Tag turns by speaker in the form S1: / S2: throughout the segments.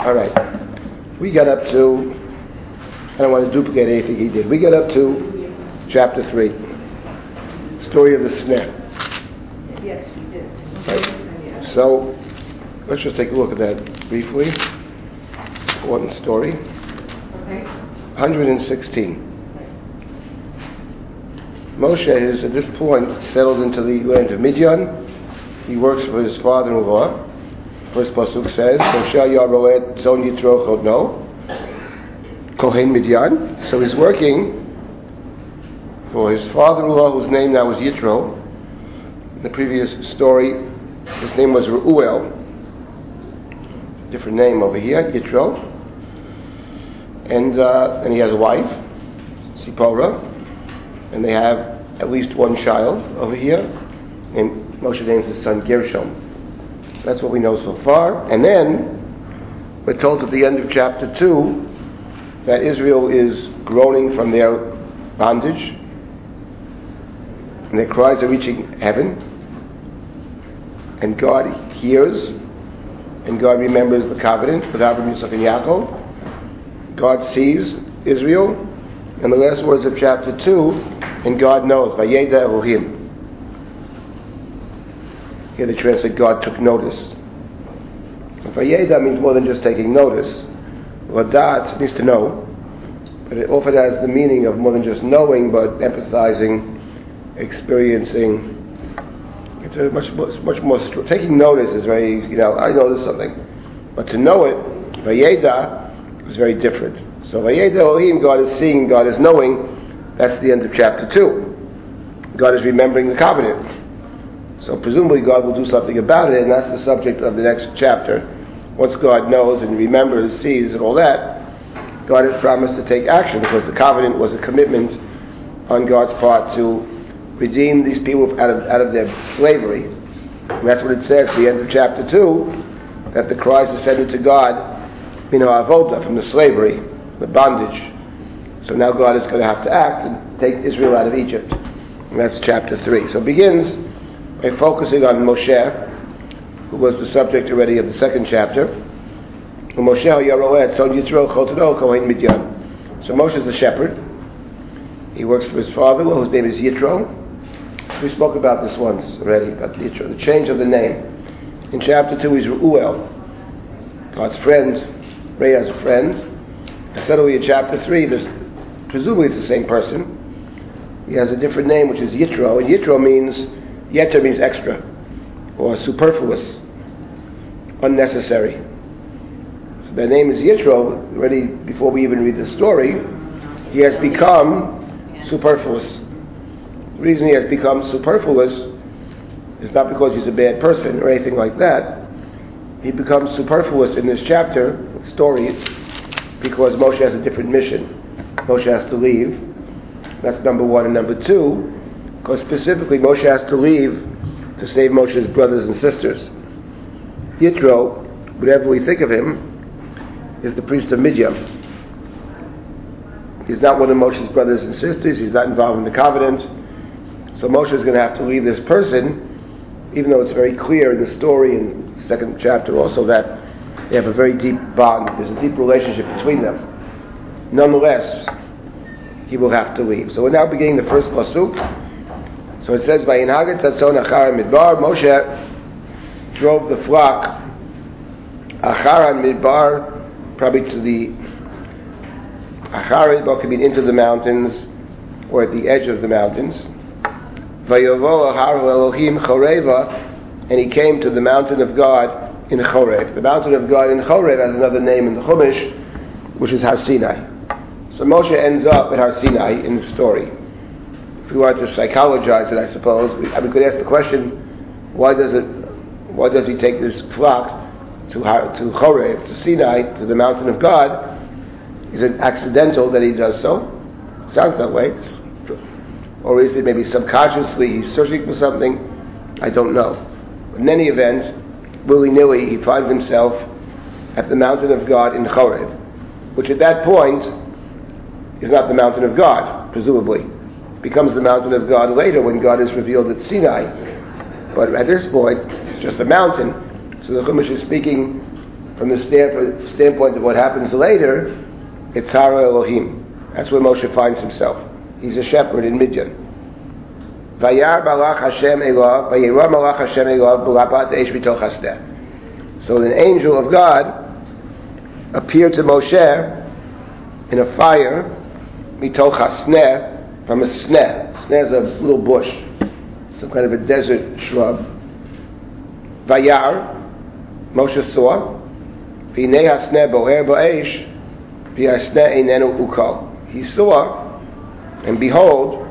S1: All right. We got up to, I don't want to duplicate anything he did. We got up to chapter 3, story of the sneh.
S2: Yes, we did.
S1: Right. So let's just take a look at that briefly. Important story.
S2: Okay.
S1: 116. Moshe is at this point settled into the land of Midian. He works for his father-in-law. First pasuk says, "Moshe Yaroet Zon Yitro Chodno Kohen Midian." So he's working for his father-in-law, whose name now is Yitro. In the previous story, his name was Reuel. Different name over here, Yitro. And uh, and he has a wife, Sipora, and they have at least one child over here, and Moshe names his son Gershom. That's what we know so far. And then we're told at the end of chapter 2 that Israel is groaning from their bondage, and their cries are reaching heaven, and God hears, and God remembers the covenant with Abraham, Yitzchak, and Yaakov. God sees Israel, and the last words of chapter 2, and God knows, Vayeda Elohim. Here the translate God took notice. Vayeda means more than just taking notice. Radat means to know, but it often has the meaning of more than just knowing, but empathizing, experiencing. It's a much, much, more. Taking notice is very, you know, I noticed something, but to know it, Vayeda, is very different. So Vayeda Elohim, God is seeing, God is knowing. That's the end of chapter two. God is remembering the covenant. So presumably God will do something about it, and that's the subject of the next chapter. Once God knows and remembers, sees, and all that, God has promised to take action because the covenant was a commitment on God's part to redeem these people out of, out of their slavery. And that's what it says at the end of chapter 2, that the cries ascended to God, you know, avoda, from the slavery, the bondage. So now God is going to have to act and take Israel out of Egypt. And that's chapter 3. So it begins by focusing on Moshe, who was the subject already of the second chapter. So Moshe is a shepherd. He works for his father, whose name is Yitro. We spoke about this once already, about Yitro, the change of the name. In chapter 2, he's Reuel, God's friend, Reah's friend. Suddenly in chapter 3, there's, presumably it's the same person. He has a different name, which is Yitro, and Yitro means, Yeter means extra, or superfluous, unnecessary. So the name is Yitro, already before we even read the story, he has become superfluous. The reason he has become superfluous is not because he's a bad person or anything like that. He becomes superfluous in this chapter, story, because Moshe has a different mission. Moshe has to leave. That's number one. And number two, because specifically Moshe has to leave to save Moshe's brothers and sisters. Yitro, whatever we think of him, is the priest of Midian. He's not one of Moshe's brothers and sisters. He's not involved in the covenant. So Moshe is going to have to leave this person, even though it's very clear in the story in the second chapter also that they have a very deep bond. There's a deep relationship between them. Nonetheless, he will have to leave. So we're now beginning the first pasuk. So it says, "Vayinhaget tatzon achar midbar." Moshe drove the flock achar midbar, probably to the achar midbar could mean into the mountains or at the edge of the mountains. Vayovo ahar Elohim choreva, and he came to the mountain of God in Chorev. The mountain of God in Chorev has another name in the Chumash, which is Har Sinai. So Moshe ends up at Har Sinai in the story. If we wanted to psychologize it, I suppose, we, we could ask the question, why does it, why does he take this flock to to Chorev, to Sinai, to the mountain of God? Is it accidental that he does so? Sounds that way. Or is it maybe subconsciously he's searching for something? I don't know. In any event, willy-nilly, he finds himself at the mountain of God in Chorev, which at that point is not the mountain of God, presumably. Becomes the mountain of God later when God is revealed at Sinai. But at this point, it's just a mountain. So the Chumash is speaking from the standpoint of what happens later, it's Hara Elohim. That's where Moshe finds himself. He's a shepherd in Midian. So an angel of God appeared to Moshe in a fire, mitoch from a sneh. Sneh is a little bush, some kind of a desert shrub. Vayar, Moshe saw, v'nei hasneh bo'er ba'esh, v'hasneh einenu ukal. He saw, and behold,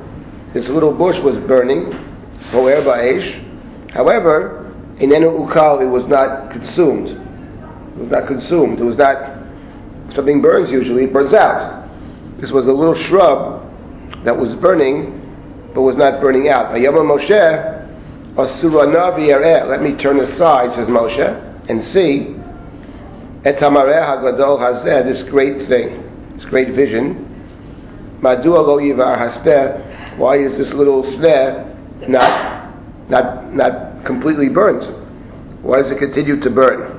S1: this little bush was burning, bo'er ba'esh. However, einenu ukal, it was not consumed. It was not consumed. It was not, something burns usually, it burns out. This was a little shrub that was burning, but was not burning out. Moshe, let me turn aside, says Moshe, and see etamareh hagadol hazeh, this great thing, this great vision. Madua lo yivar hasneh, why is this little sneh not, not, not completely burnt? Why does it continue to burn?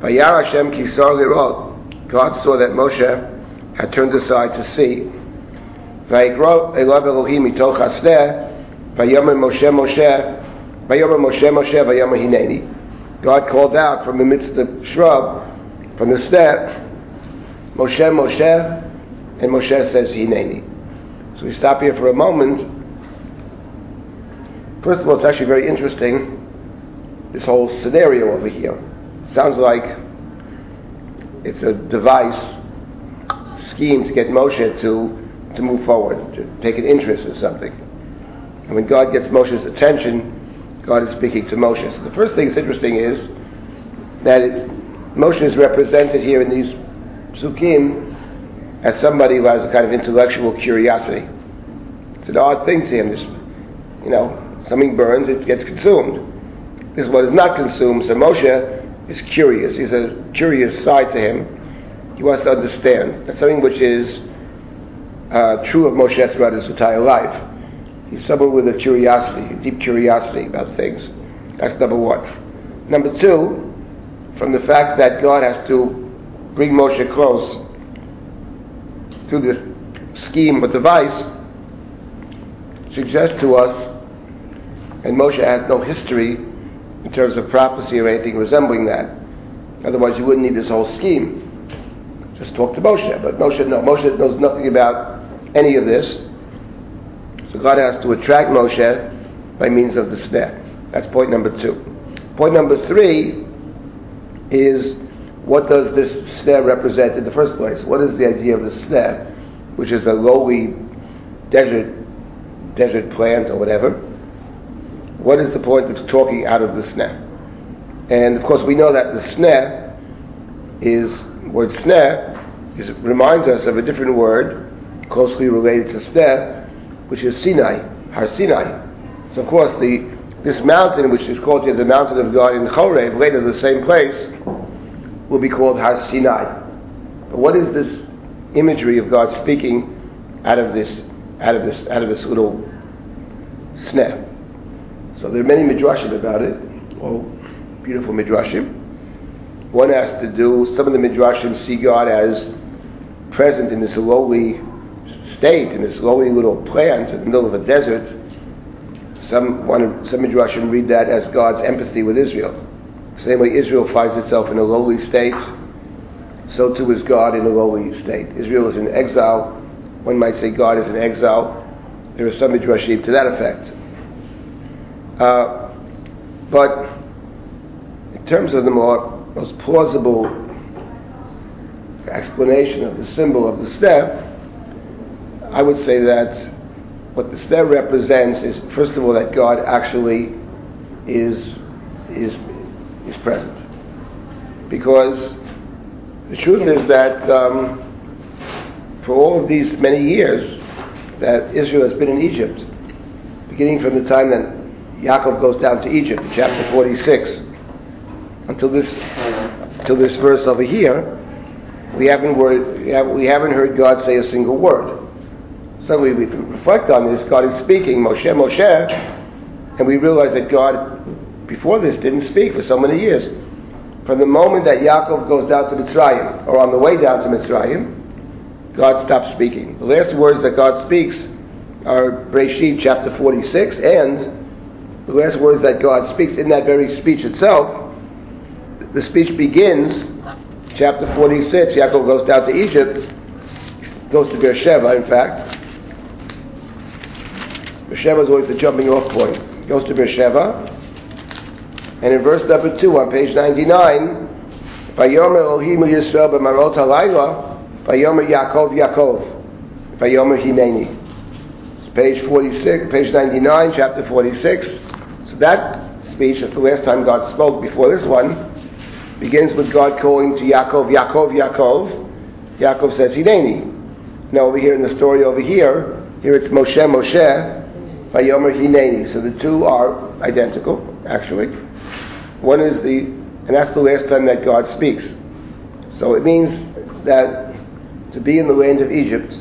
S1: Vayar Hashem kisar. God saw that Moshe had turned aside to see. Vayikro elav Elohim mitoch hasneh, Vayomer Moshe Moshe, Vayomer Moshe Moshe, Vayomer Hineni. God called out from amidst the shrub, from the sneh, Moshe Moshe, and Moshe says Hineni. So we stop here for a moment. First of all, it's actually very interesting, this whole scenario over here. Sounds like it's a device, scheme to get Moshe to, to move forward, to take an interest in something. And when God gets Moshe's attention, God is speaking to Moshe. So the first thing that's interesting is that it, Moshe is represented here in these psukim as somebody who has a kind of intellectual curiosity. It's an odd thing to him. This, you know, something burns, it gets consumed. This is what is not consumed. So Moshe is curious. He's a curious side to him. He wants to understand. That's something which is uh, true of Moshe throughout his entire life. He's someone with a curiosity, a deep curiosity about things. That's number one. Number two, from the fact that God has to bring Moshe close through this scheme or device, suggests to us, and Moshe has no history in terms of prophecy or anything resembling that. Otherwise, you wouldn't need this whole scheme. Just talk to Moshe. But Moshe, no, Moshe knows nothing about any of this. So God has to attract Moshe by means of the sneh. That's point number two. Point number three is what does this sneh represent in the first place? What is the idea of the sneh, which is a lowly desert desert plant or whatever? What is the point of talking out of the sneh? And of course, we know that the sneh is word sneh is reminds us of a different word closely related to sneh, which is Sinai, Har Sinai. So of course the this mountain, which is called here the mountain of God in Chorev, later the same place, will be called Har Sinai. But what is this imagery of God speaking out of this out of this out of this little sneh? So there are many midrashim about it. Oh, beautiful midrashim. One has to do. Some of the midrashim see God as present in this lowly state in this lowly little plant in the middle of a desert, some one some midrashim read that as God's empathy with Israel. Same way Israel finds itself in a lowly state, so too is God in a lowly state. Israel is in exile. One might say God is in exile. There are some midrashim to that effect. Uh, but in terms of the more most plausible explanation of the symbol of the step, I would say that what the sneh represents is, first of all, that God actually is is is present. Because the truth is that um, for all of these many years that Israel has been in Egypt, beginning from the time that Yaakov goes down to Egypt, chapter 46, until this until this verse over here, we haven't word, we haven't heard God say a single word. So we, we reflect on this. God is speaking, Moshe, Moshe, and we realize that God, before this, didn't speak for so many years. from the moment that Yaakov goes down to Mitzrayim, or on the way down to Mitzrayim, God stops speaking. The last words that God speaks are Breshit chapter 46, and the last words that God speaks in that very speech itself, the speech begins, chapter 46, Yaakov goes down to Egypt, goes to Beersheba, in fact. Beersheba is always the jumping off point. He goes to Beersheba, and in verse number 2 on page 99, Vayomer Elohim Yisrael b'marot halayla, Vayomer Yaakov Yaakov, Vayomer Hineni. It's page 46, page 99, chapter 46. So that speech, that's the last time God spoke before this one, begins with God calling to Yaakov, Yaakov, Yaakov. Yaakov says, Hineni. Now over here in the story over here, here it's Moshe, Moshe, Vayomer Hineni. So the two are identical, actually. One is the, and that's the last time that God speaks. So it means that to be in the land of Egypt,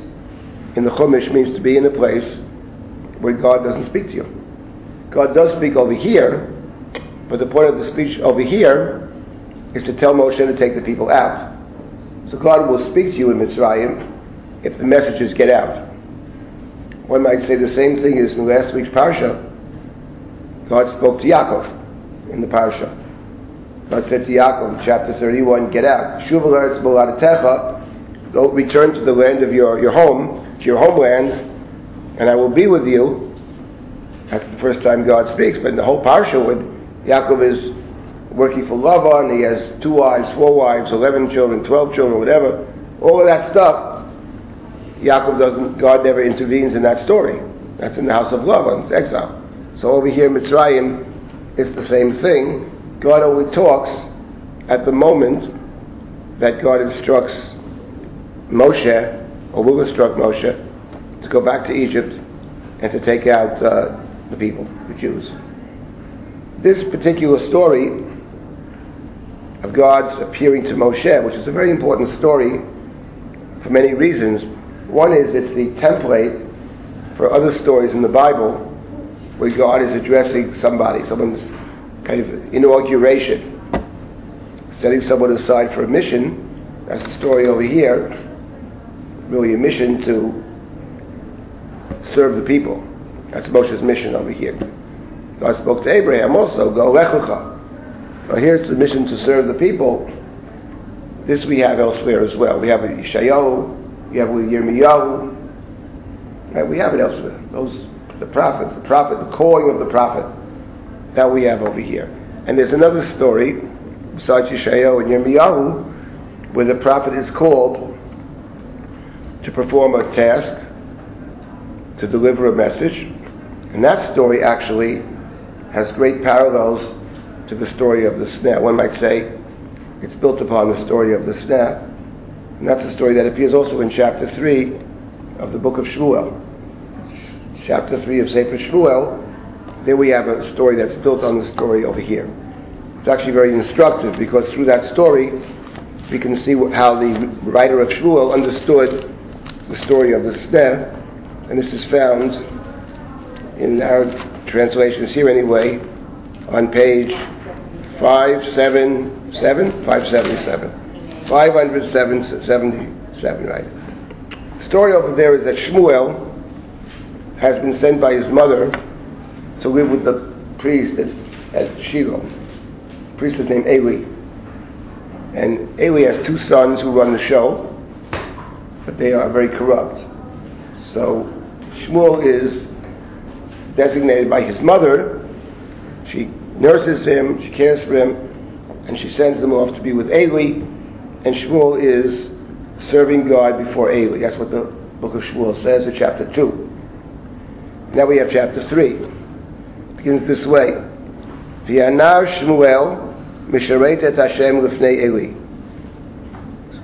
S1: in the Chumash, means to be in a place where God doesn't speak to you. God does speak over here, but the point of the speech over here is to tell Moshe to take the people out. So God will speak to you in Mitzrayim if the messages get out. One might say the same thing as in last week's parsha. God spoke to Yaakov in the parsha. God said to Yaakov in chapter 31, get out. Go return to the land of your, your home, to your homeland, and I will be with you. That's the first time God speaks, but in the whole parsha when Yaakov is working for Lavan, he has two wives, four wives, eleven children, twelve children, whatever, all of that stuff, Yaakov doesn't, God never intervenes in that story. That's in the house of Lavan, it's exile. So over here in Mitzrayim, it's the same thing. God only talks at the moment that God instructs Moshe, or will instruct Moshe, to go back to Egypt and to take out uh, the people, the Jews. This particular story of God's appearing to Moshe, which is a very important story for many reasons. One is it's the template for other stories in the Bible where God is addressing somebody, someone's kind of inauguration, setting someone aside for a mission. That's the story over here. Really, a mission to serve the people. That's Moshe's mission over here. God spoke to Abraham also, go lechucha. Well, here's the mission to serve the people. This we have elsewhere as well. We have with Yeshayahu, we have with Yirmiyahu. Right, we have it elsewhere. Those the prophets, the prophet, the calling of the prophet that we have over here. And there's another story, besides Yeshayahu and Yirmiyahu, where the prophet is called to perform a task, to deliver a message. And that story actually has great parallels to the story of the sneh. One might say it's built upon the story of the sneh. And that's a story that appears also in chapter 3 of the book of Shmuel. Chapter 3 of Sefer Shmuel, there we have a story that's built on the story over here. It's actually very instructive because through that story we can see how the writer of Shmuel understood the story of the sneh, and this is found in our translations here anyway, on page 577, 577, 577, right. The story over there is that Shmuel has been sent by his mother to live with the priest at, at Shiloh. The priest is named Eli. And Eli has two sons who run the show, but they are very corrupt. So Shmuel is designated by his mother. She nurses him, she cares for him, and she sends him off to be with Eli. And Shmuel is serving God before Eli. That's what the book of Shmuel says in chapter 2. Now we have chapter 3. It begins this way. V'yanar Shmuel misharet et Hashem lifnei Eli.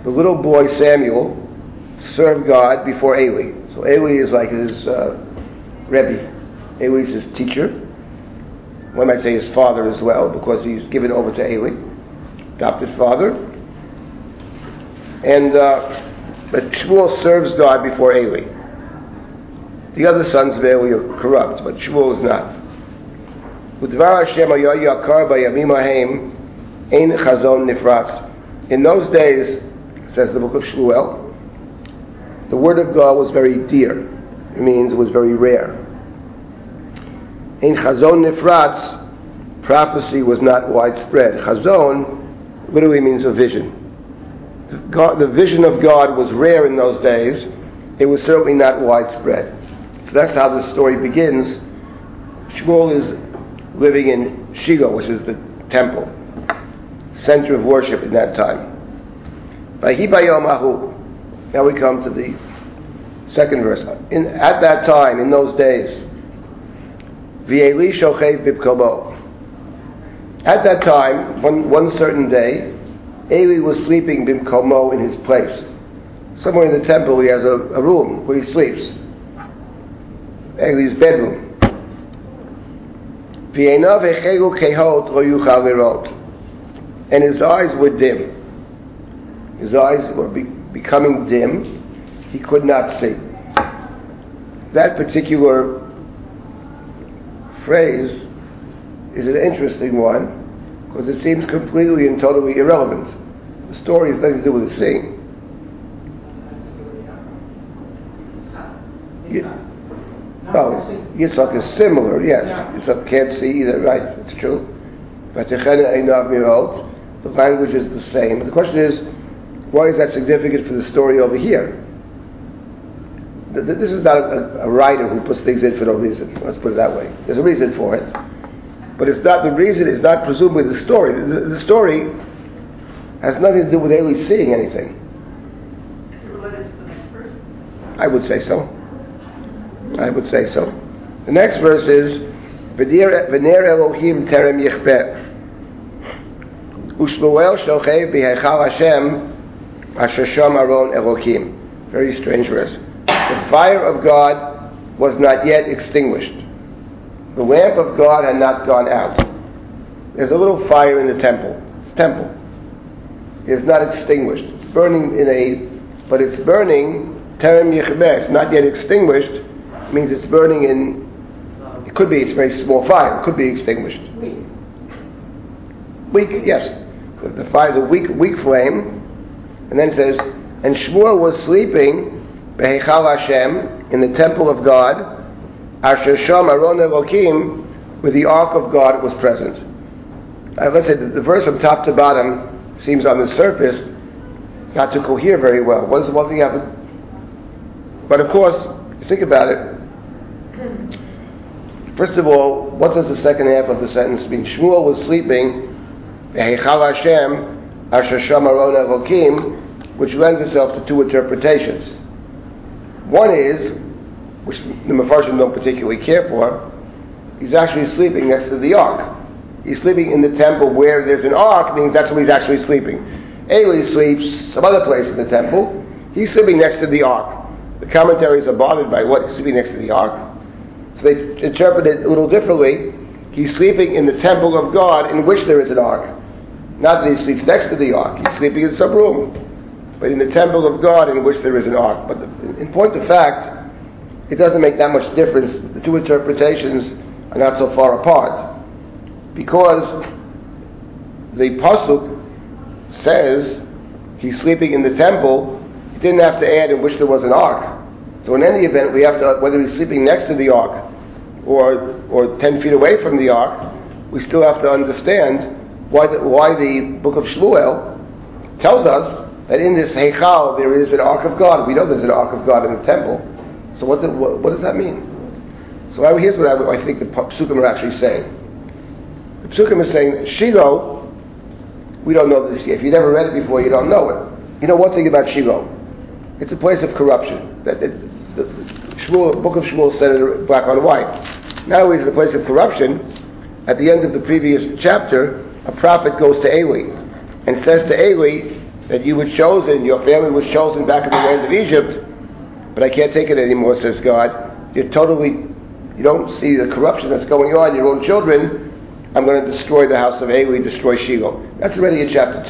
S1: The little boy Samuel served God before Eli. So Eli is like his uh, Rebbe. Eli is his teacher. One might say his father as well, because he's given over to Eli, adopted father. And uh, but Shmuel serves God before Eli. The other sons of Eli are corrupt, but Shmuel is not. In those days, says the book of Shmuel, the word of God was very dear. It means it was very rare. In chazon nifratz, prophecy was not widespread. Chazon literally means a vision. God, the vision of God was rare in those days. It was certainly not widespread. So that's how the story begins. Shmuel is living in Shiloh, which is the temple, center of worship in that time. Now we come to the second verse. In, at that time, in those days, at that time, one, one certain day, Eli was sleeping bimkomo in his place. Somewhere in the temple, he has a, a room where he sleeps. Eli's bedroom. And his eyes were dim. His eyes were be- becoming dim. He could not see. That particular phrase is an interesting one because it seems completely and totally irrelevant. The story has nothing to do with the seeing. Oh, Yitzhak is similar, yes. Yitzhak can't see either, right, it's true. But the language is the same. The question is, why is that significant for the story over here? This is not a, a writer who puts things in for no reason. Let's put it that way. There's a reason for it. But it's not the reason it's not presumably the story. The, the story has nothing to do with Eli seeing anything.
S2: Is it related to the next verse?
S1: I would say so. I would say so. The next verse is V'ner Elohim terem yichbeh Ushmuel shochev b'heichal Hashem asher shom aron Elohim. Very strange verse. The fire of God was not yet extinguished. The lamp of God had not gone out. There's a little fire in the temple. It's temple. It's not extinguished. It's burning in a, but it's burning terem yichbeh. Not yet extinguished. It means it's burning in. It could be it's a very small fire. It could be extinguished.
S2: Weak.
S1: Weak, yes. The fire is a weak, weak flame. And then it says, and Shmuel was sleeping, behechal Hashem, in the temple of God, Asher Sham Aron Elokim, where the ark of God was present. Now, let's say the, verse from top to bottom seems on the surface not to cohere very well. What the one thing have. But of course, think about it. First of all, what does the second half of the sentence mean? Shmuel was sleeping, Heichal Hashem, Asher Sham Aron Elokim, which lends itself to two interpretations. One is which the Mepharshim don't particularly care for, he's actually sleeping next to the ark. He's sleeping in the temple where there's an ark, means that's where he's actually sleeping. Eli sleeps some other place in the temple. He's sleeping next to the ark. The commentaries are bothered by what he's sleeping next to the ark. So they interpret it a little differently. He's sleeping in the temple of God in which there is an ark. Not that he sleeps next to the ark. He's sleeping in some room. But in the temple of God in which there is an ark. But the, in point of fact, it doesn't make that much difference. The two interpretations are not so far apart. Because the Pasuk says he's sleeping in the temple, he didn't have to add in which there was an ark. So in any event, we have to, whether he's sleeping next to the ark or, or 10 feet away from the ark, we still have to understand why the, why the book of Shmuel tells us that in this Heichal there is an ark of God. We know there's an ark of God in the temple. So what, the, what, what, does that mean? So I, here's what I, I, think the Psukim are actually saying. The Psukim is saying Shiloh, we don't know this yet. If you never read it before, you don't know it. You know one thing about Shiloh. It's a place of corruption. That it, the Shmuel, book of Shmuel said it black on white. Not only is it a place of corruption, at the end of the previous chapter, a prophet goes to Eli and says to Eli that you were chosen, your family was chosen back in the land of Egypt, but I can't take it anymore, says God. You're totally, you don't see the corruption that's going on, your own children. I'm going to destroy the house of Eli, destroy Shiloh. That's already in chapter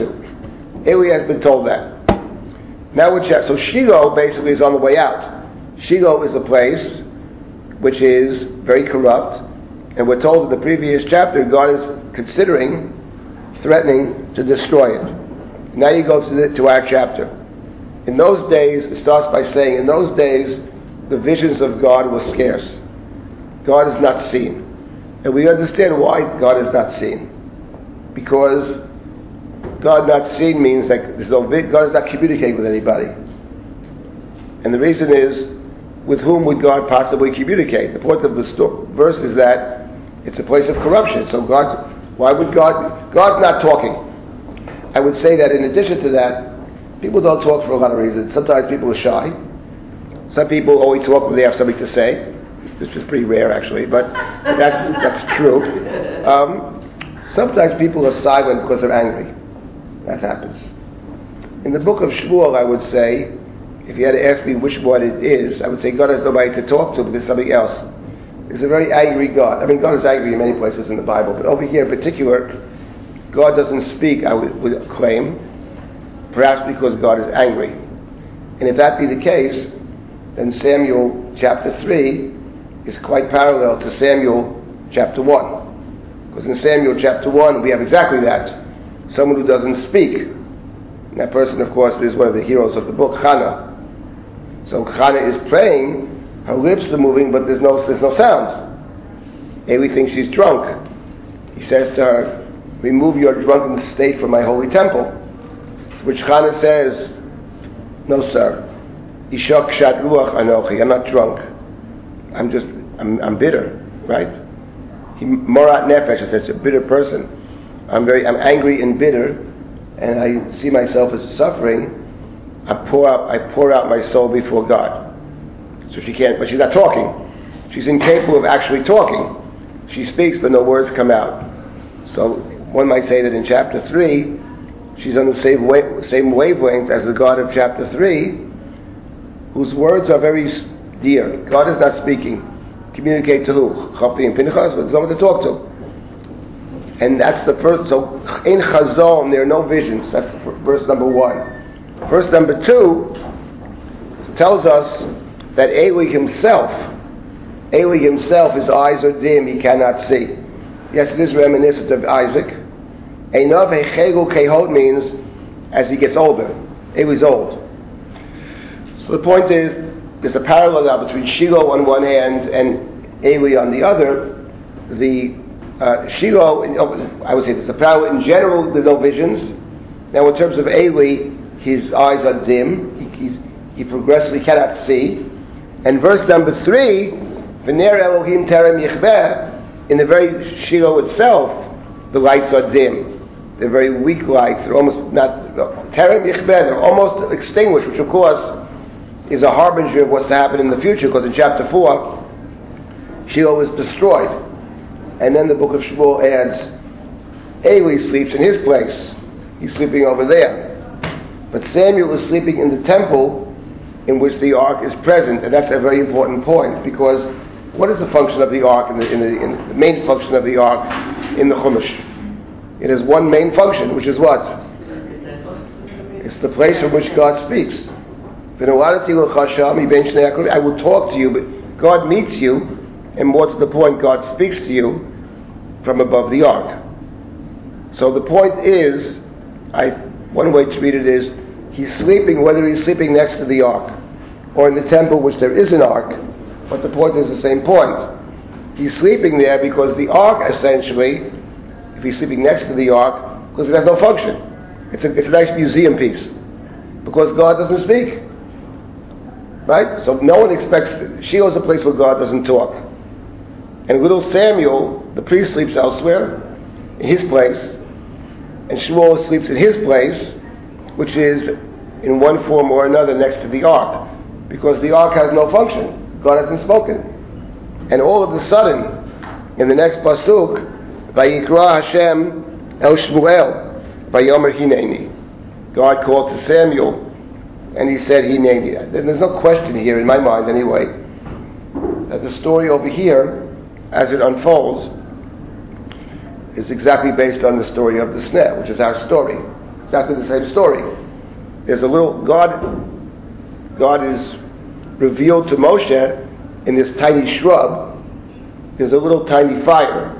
S1: 2. Eli has been told that. Now we're so Shiloh basically is on the way out. Shiloh is a place which is very corrupt, and we're told in the previous chapter God is considering threatening to destroy it. Now you go to, the, to our chapter. In those days, it starts by saying, in those days, the visions of God were scarce. God is not seen. And we understand why God is not seen. Because God not seen means that no, God is not communicating with anybody. And the reason is, with whom would God possibly communicate? The point of the sto- verse is that it's a place of corruption. So God, why would God, God's not talking. I would say that in addition to that, people don't talk for a lot of reasons. Sometimes people are shy. Some people only talk when they have something to say. This is pretty rare, actually, but that's that's true. Um, sometimes people are silent because they're angry. That happens. In the book of Shmuel, I would say, if you had to ask me which one it is, I would say God has nobody to talk to, but there's something else. He's a very angry God. I mean, God is angry in many places in the Bible, but over here in particular, God doesn't speak, I would, would claim, perhaps because God is angry. And if that be the case, then Samuel chapter 3 is quite parallel to Samuel chapter 1. Because in Samuel chapter 1, we have exactly that. Someone who doesn't speak. And that person, of course, is one of the heroes of the book, Hannah. So Hannah is praying, her lips are moving, but there's no, there's no sound. Eli thinks she's drunk. He says to her, Remove your drunken state from my holy temple. Which Hannah says, No, sir. Ishak shat ruach anochi. I'm not drunk. I'm just, I'm, I'm bitter, right? Morat nefesh, I said, a bitter person. I'm very, I'm angry and bitter, and I see myself as suffering. I pour out, I pour out my soul before God. So she can't, but she's not talking. She's incapable of actually talking. She speaks, but no words come out. So one might say that in chapter three, she's on the same, same wavelength as the God of chapter three, whose words are very dear. God is not speaking. Communicate to who? Chafni and Pinchas, but someone to talk to. And that's the first, so in Chazon, there are no visions. That's verse number one. Verse number two tells us that Eli himself, Eli himself, his eyes are dim, he cannot see. Yes, it is reminiscent of Isaac. Einav hechegu kehot means as he gets older. Eli's old. So the point is, there's a parallel now between Shiloh on one hand and Eli on the other. The uh, Shiloh, I would say there's a parallel. In general, there's no visions. Now, in terms of Eli, his eyes are dim. He, he, he progressively cannot see. And verse number three, Elohim terem in the very Shiloh itself, the lights are dim. They're very weak lights. They're almost not, terem yichveh, they're almost extinguished, which of course is a harbinger of what's to happen in the future, because in chapter 4, Shiloh was destroyed. And then the book of Shmuel adds, Eli sleeps in his place. He's sleeping over there. But Samuel is sleeping in the temple in which the ark is present, and that's a very important point, because what is the function of the ark, in the, in the, in the main function of the ark in the Chumash? It has one main function, which is what? It's the place from which God speaks. I will talk to you, but God meets you, and more to the point, God speaks to you from above the ark. So the point is, I, one way to read it is, he's sleeping, whether he's sleeping next to the ark or in the temple, which there is an ark, but the point is the same point. He's sleeping there because the ark, essentially, if he's sleeping next to the ark, because it has no function. It's a, it's a nice museum piece. Because God doesn't speak. Right? So no one expects, Shiloh's a place where God doesn't talk. And little Samuel, the priest sleeps elsewhere, in his place, and Shmuel sleeps in his place, which is in one form or another next to the ark, because the ark has no function. God hasn't spoken. And all of a sudden, in the next pasuk, Vayikra Hashem El Shmuel, Vayomer Hineni. God called to Samuel, and he said Hineni. There's no question here, in my mind anyway, that the story over here, as it unfolds, is exactly based on the story of the sneh, which is our story. Exactly the same story. There's a little God. God is revealed to Moshe in this tiny shrub. There's a little tiny fire,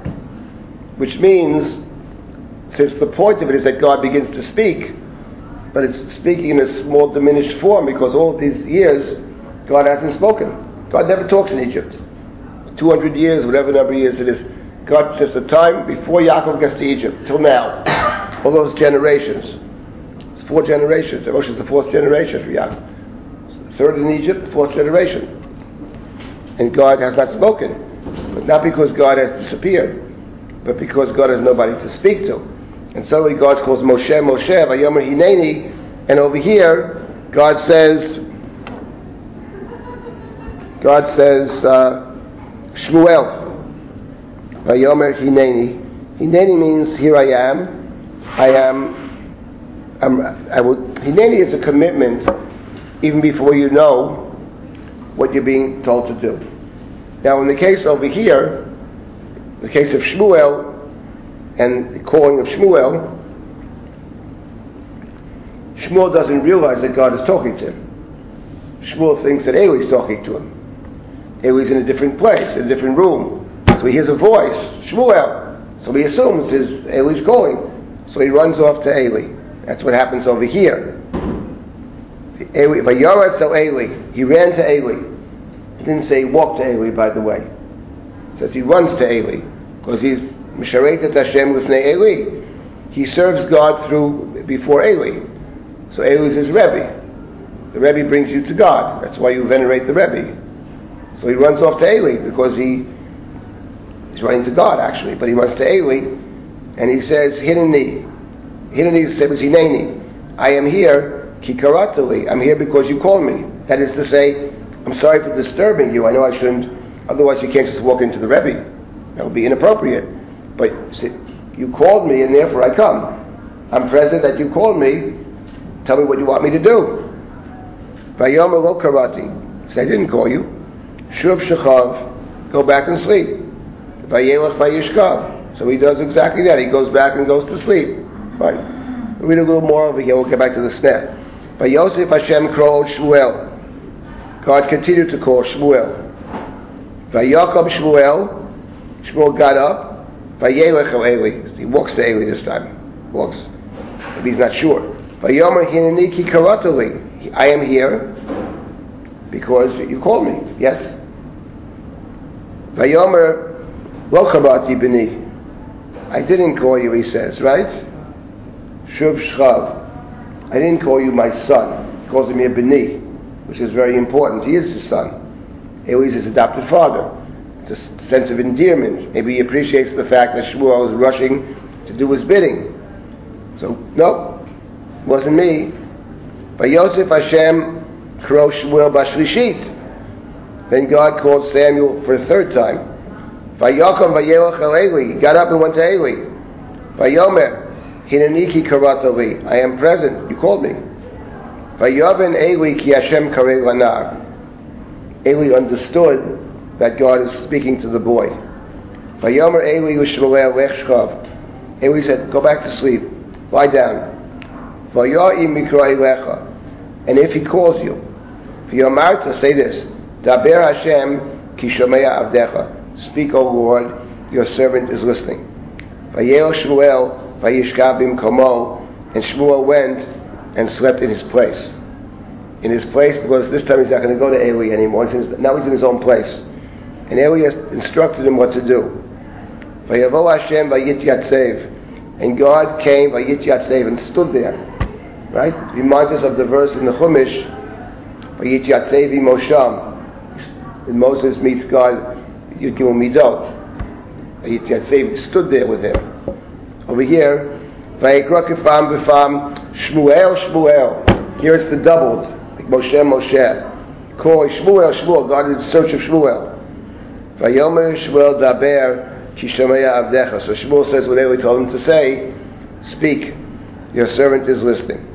S1: which means since the point of it is that God begins to speak, but it's speaking in a small diminished form because all these years God hasn't spoken. God never talks in Egypt. 200 years, whatever number of years it is. God says the time before Yaakov gets to Egypt, till now, all those generations. It's four generations. Moshe is the fourth generation for Yaakov. Third in Egypt, the fourth generation. And God has not spoken. But not because God has disappeared, but because God has nobody to speak to. And suddenly God calls Moshe, Moshe, Vayomer Hineni, and over here, God says, God says, uh, Shmuel, Vayomer Hineni. Hineni means here I am. I am. I'm, I will. Hineni is a commitment, even before you know what you're being told to do. Now, in the case over here, the case of Shmuel and the calling of Shmuel, Shmuel doesn't realize that God is talking to him. Shmuel thinks that Eli is talking to him. Eli's in a different place, in a different room. So he hears a voice, Shmuel. So he assumes his Eli's calling. So he runs off to Eli. That's what happens over here. Eli, Eli. He ran to Eli. He didn't say he walked to Eli, by the way. Says he runs to Eli. Because he's Misharetet Hashem Lifnei Eli. He serves God through, before Eli. So Eli is his Rebbe. The Rebbe brings you to God. That's why you venerate the Rebbe. So he runs off to Eli because he he's running to God actually, but he runs to Eli and he says, Hineni. Hineni says, Hineni. I am here, Kikaratali. I'm here because you called me. That is to say, I'm sorry for disturbing you. I know I shouldn't, otherwise you can't just walk into the Rebbe. That would be inappropriate. But you called me and therefore I come. I'm present that you called me. Tell me what you want me to do. Vayomer lo karati. Say, I didn't call you. Shuv shechav, go back and sleep. Vayelach vayishkav. So he does exactly that. He goes back and goes to sleep. Right. Read a little more over here. We'll get back to the snap. Vayosef Hashem kro Shmuel. God continued to call Shmuel. Vayakom Shmuel. Shmuel got up. Vayelech Eli. He walks to Eli this time. Walks. But he's not sure. Vayomer Hineni ki karatali. I am here because you called me. Yes. Vayomer lo karati b'ni. I didn't call you, he says, right? Shuv shchav. I didn't call you my son. He calls me a b'ni, which is very important. He is his son. Eli is his adopted father. It's a sense of endearment. Maybe he appreciates the fact that Shmuel is rushing to do his bidding. So, no, wasn't me. But Yosef Hashem Kro Shmuel Bashlishit. Then God called Samuel for a third time. Vayakom Vayelach Eli. He got up and went to Eli. Vayomer Hinaniki Karatali. I am present. You called me. Vayaven Eli Ki Hashem Karei Lanar. Eli understood that God is speaking to the boy. Vayomer Eli said, go back to sleep. Lie down. Vayai Mikra Elecha. And if he calls you, Vayomarta, say this, Daber Hashem Kishamea Avdecha. Speak, O Lord, your servant is listening. Vayel Shmuel Vayishkabim Komo. And Shmuel went and slept in his place. In his place, because this time he's not going to go to Eli anymore. He's his, now he's in his own place. And Eli has instructed him what to do. Hashem. And God came Vayit Yatsev and stood there. Right? Reminds us of the verse in the Chumash, Vayit Yatsev Mosham. And Moses meets God, Yudgim Midot. Vayit Yatsev stood there with him. Over here, Vayikra Kefam Befam Shmuel Shmuel. Here it's the doubles, Moshe Moshe. Koi Shmuel Shmuel. God is in search of Shmuel. Vayomer Shmuel Daber Kishamaya Avdecha. So Shmuel says what Eli told him to say. Speak. Your servant is listening.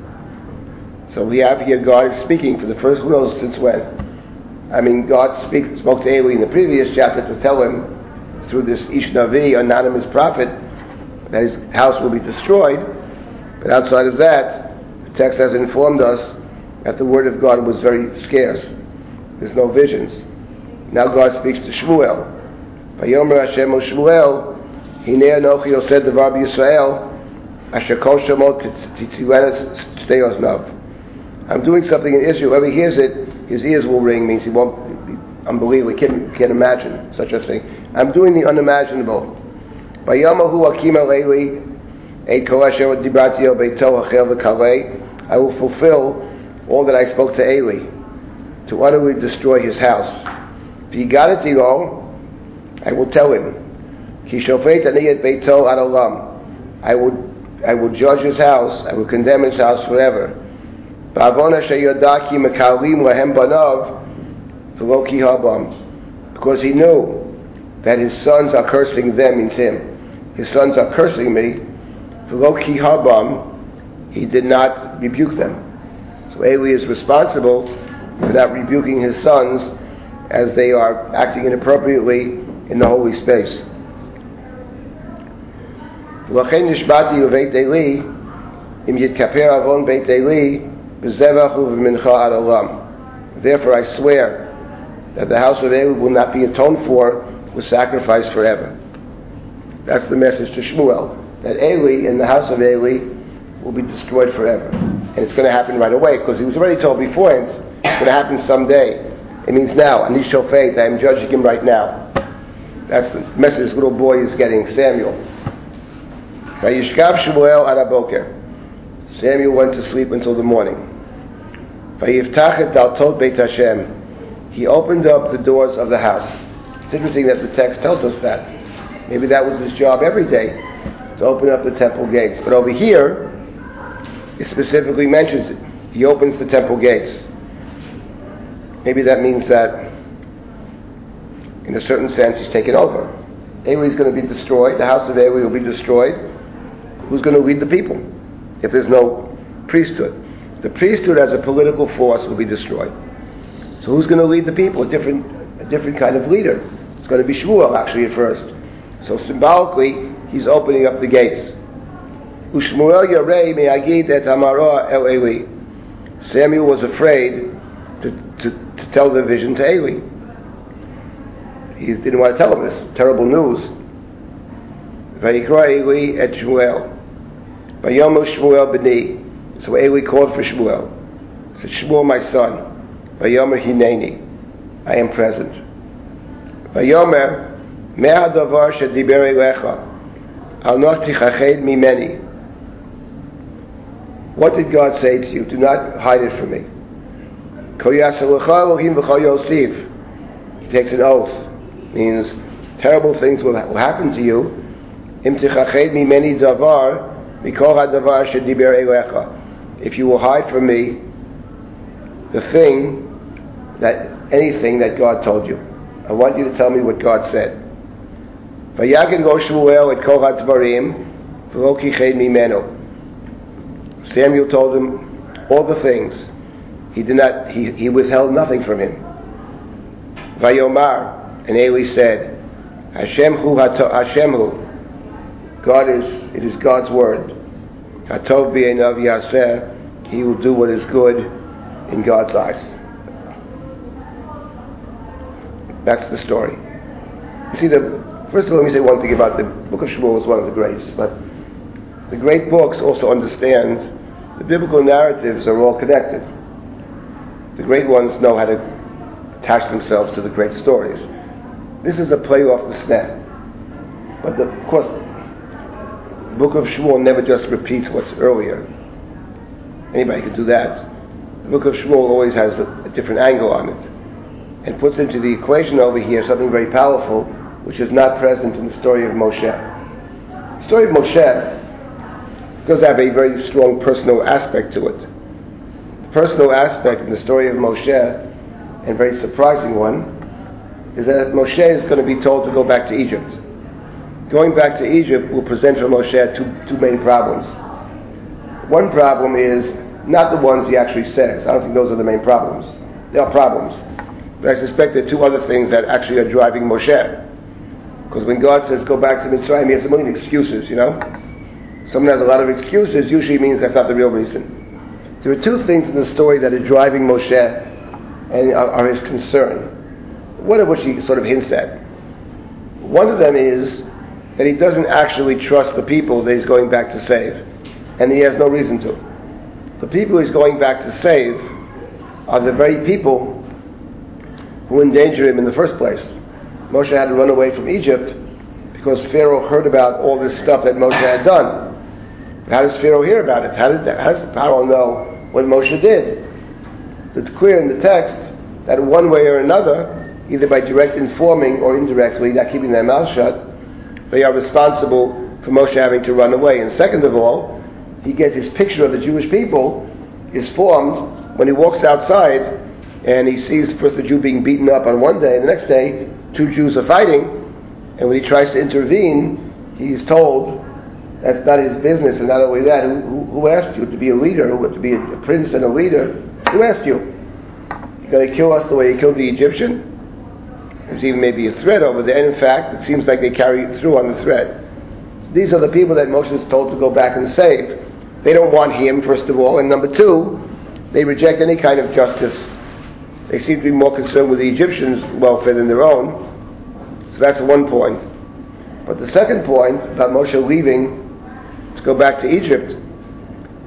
S1: So we have here God speaking for the first who knows since when. I mean, God spoke to Eli in the previous chapter to tell him through this Ish Navi, anonymous prophet, that his house will be destroyed. But outside of that, the text has informed us that the word of God was very scarce. There's no visions. Now God speaks to Shmuel. Vayomer Hashem o Shmuel, Hinei Anochi Osed Devar Yisrael, Asher kol shemot titzilenes stay oznav. I'm doing something in Israel. Whoever hears it, his ears will ring. Means he won't be unbelievable. He can't, can't imagine such a thing. I'm doing the unimaginable. Vayamahu akim aleili et kol asher dibrati beito hachel v'kalei. I will fulfill all that I spoke to Eli to utterly destroy his house. If he got it V'yigadati I will tell him. Ki et beito ad olam. I will I will judge his house. I will condemn his house forever. Because he knew that his sons are cursing them, means him. His sons are cursing me. He did not rebuke them. So Eli is responsible for not rebuking his sons as they are acting inappropriately in the holy space. ולכן נשבעתי בבית עלי, אם יתכפר עוון בית עלי, בזבח ובמנחה עד עולם. Therefore I swear that the house of Eli will not be atoned for with sacrifice forever. That's the message to Shmuel, that Eli and the house of Eli will be destroyed forever. And it's going to happen right away, because he was already told before it's going to happen someday. It means now, Anish Shofet, I am judging him right now. That's the message this little boy is getting, Samuel. Vayishkav Shmuel. Samuel went to sleep until the morning. Vayiftach et daltot Beit Hashem. He opened up the doors of the house. It's interesting that the text tells us that. Maybe that was his job every day, to open up the temple gates. But over here, it specifically mentions it. He opens the temple gates. Maybe that means that, in a certain sense, he's taken over. Eli is going to be destroyed. The house of Eli will be destroyed who's going to lead the people if there's no priesthood? The priesthood as a political force will be destroyed. So who's going to lead the people? A different, a different kind of leader. It's going to be Shmuel actually at first. So symbolically, he's opening up the gates. Ushmuel Yarei me'agid et amara el Eli. Samuel was afraid to, to, to tell the vision to Eli. He didn't want to tell him this terrible news. Vayikra Eli et Shmuel. Vayomu Shmuel b'ni. So Eli called for Shmuel. He said, Shmuel, my son. Vayomer hineni. I am present. Vayomer mea davar shediber elecha. Al not tichached mimeni. What did God say to you? Do not hide it from me. He takes an oath. Means terrible things will, will happen to you. If you will hide from me the thing that anything that God told you, I want you to tell me what God said. Samuel told him all the things. He did not. He, he withheld nothing from him. Vayomar and Eli said, Hashem hu Hashem hu God is, it is God's word. Hatov b'einav yaseh, he will do what is good in God's eyes. That's the story. You see, the, first of all, let me say one thing about the book of Shmuel is one of the greats, but the great books also understand the biblical narratives are all connected. The great ones know how to attach themselves to the great stories. This is a play off the sneh. But the, of course, the book of Shmuel never just repeats what's earlier. Anybody could do that. The book of Shmuel always has a, a different angle on it and puts into the equation over here something very powerful which is not present in the story of Moshe. The story of Moshe does have a very strong personal aspect to it. The personal aspect in the story of Moshe, and very surprising one, is that Moshe is going to be told to go back to Egypt going back to Egypt will present for Moshe two, two main problems. One problem is not the ones he actually says. I don't think those are the main problems. They are problems. But I suspect there are two other things that actually are driving Moshe. Because when God says go back to Mitzrayim, he has a million excuses, you know? Someone has a lot of excuses, usually means that's not the real reason. There are two things in the story that are driving Moshe and are, are his concern. One of which he sort of hints at. One of them is that he doesn't actually trust the people that he's going back to save. and he has no reason to. The people he's going back to save are the very people who endanger him in the first place. Moshe had to run away from Egypt because Pharaoh heard about all this stuff that Moshe had done. How does Pharaoh hear about it? How, did, how does Pharaoh know what Moshe did? It's clear in the text that one way or another, either by direct informing or indirectly, not keeping their mouth shut, they are responsible for Moshe having to run away. And second of all, he gets his picture of the Jewish people is formed when he walks outside and he sees first a Jew being beaten up on one day, and the next day two Jews are fighting, and when he tries to intervene, he's told that's not his business, and not only that, who, who, asked you to be a leader, who, to be a prince and a leader? Who asked you? You're going to kill us the way you killed the Egyptian? There's even maybe a threat over there, and in fact, it seems like they carry through on the threat. These are the people that Moshe is told to go back and save. They don't want him, first of all, and number two, they reject any kind of justice. They seem to be more concerned with the Egyptians' welfare than their own. So that's one point. But the second point about Moshe leaving to go back to Egypt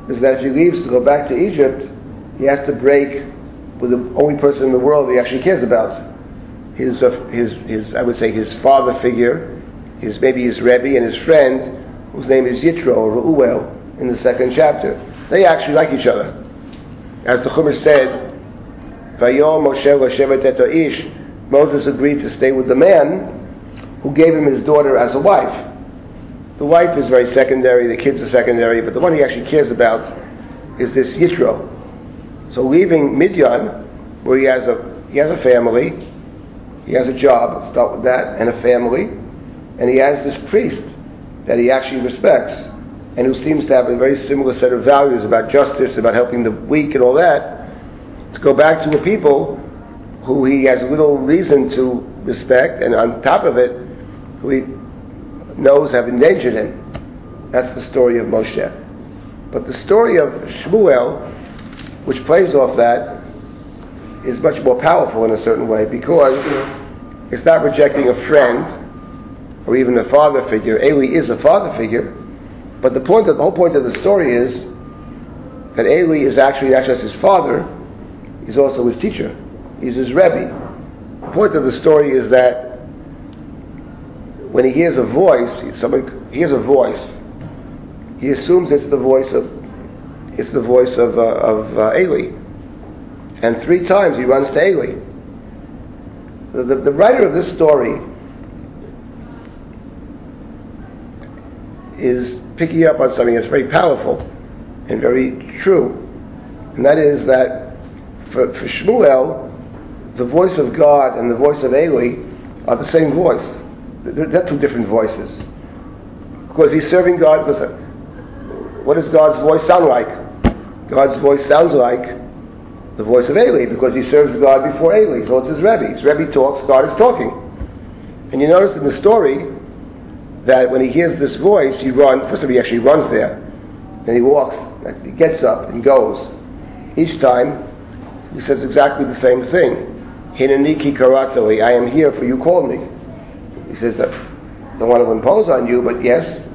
S1: is that if he leaves to go back to Egypt, he has to break with the only person in the world he actually cares about. His, uh, his, his, I would say, his father figure, his maybe his Rebbe and his friend, whose name is Yitro or Reuel in the second chapter. They actually like each other. As the Chumash said, Vayom Moshe Ish, Moses agreed to stay with the man who gave him his daughter as a wife. The wife is very secondary, the kids are secondary, but the one he actually cares about is this Yitro. So leaving Midian, where he has a he has a family, he has a job, let's start with that, and a family, and he has this priest that he actually respects, and who seems to have a very similar set of values about justice, about helping the weak and all that, to go back to a people who he has little reason to respect, and on top of it, who he knows have endangered him. That's the story of Moshe. But the story of Shmuel, which plays off that, is much more powerful in a certain way because it's not rejecting a friend or even a father figure. Eli is a father figure, but the point of the whole point of the story is that Eli is actually not just his father, he's also his teacher. He's his Rebbe. The point of the story is that when he hears a voice, someone hears a voice, he assumes it's the voice of it's the voice of, uh, of uh, Eli. And three times he runs to Eli. The, the, the writer of this story is picking up on something that's very powerful and very true. And that is that for, for Shmuel, the voice of God and the voice of Eli are the same voice. They're, two different voices. Because he's serving God. Listen, uh, what does God's voice sound like? God's voice sounds like the voice of Eli because he serves God before Eli. So it's his Rebbe. His Rebbe talks, God is talking. And you notice in the story that when he hears this voice, he runs. First of all, he actually runs there. Then he walks, he gets up and goes. Each time, he says exactly the same thing. Hinaniki karatoi, I am here for you called me. He says, I don't want to impose on you, but yes,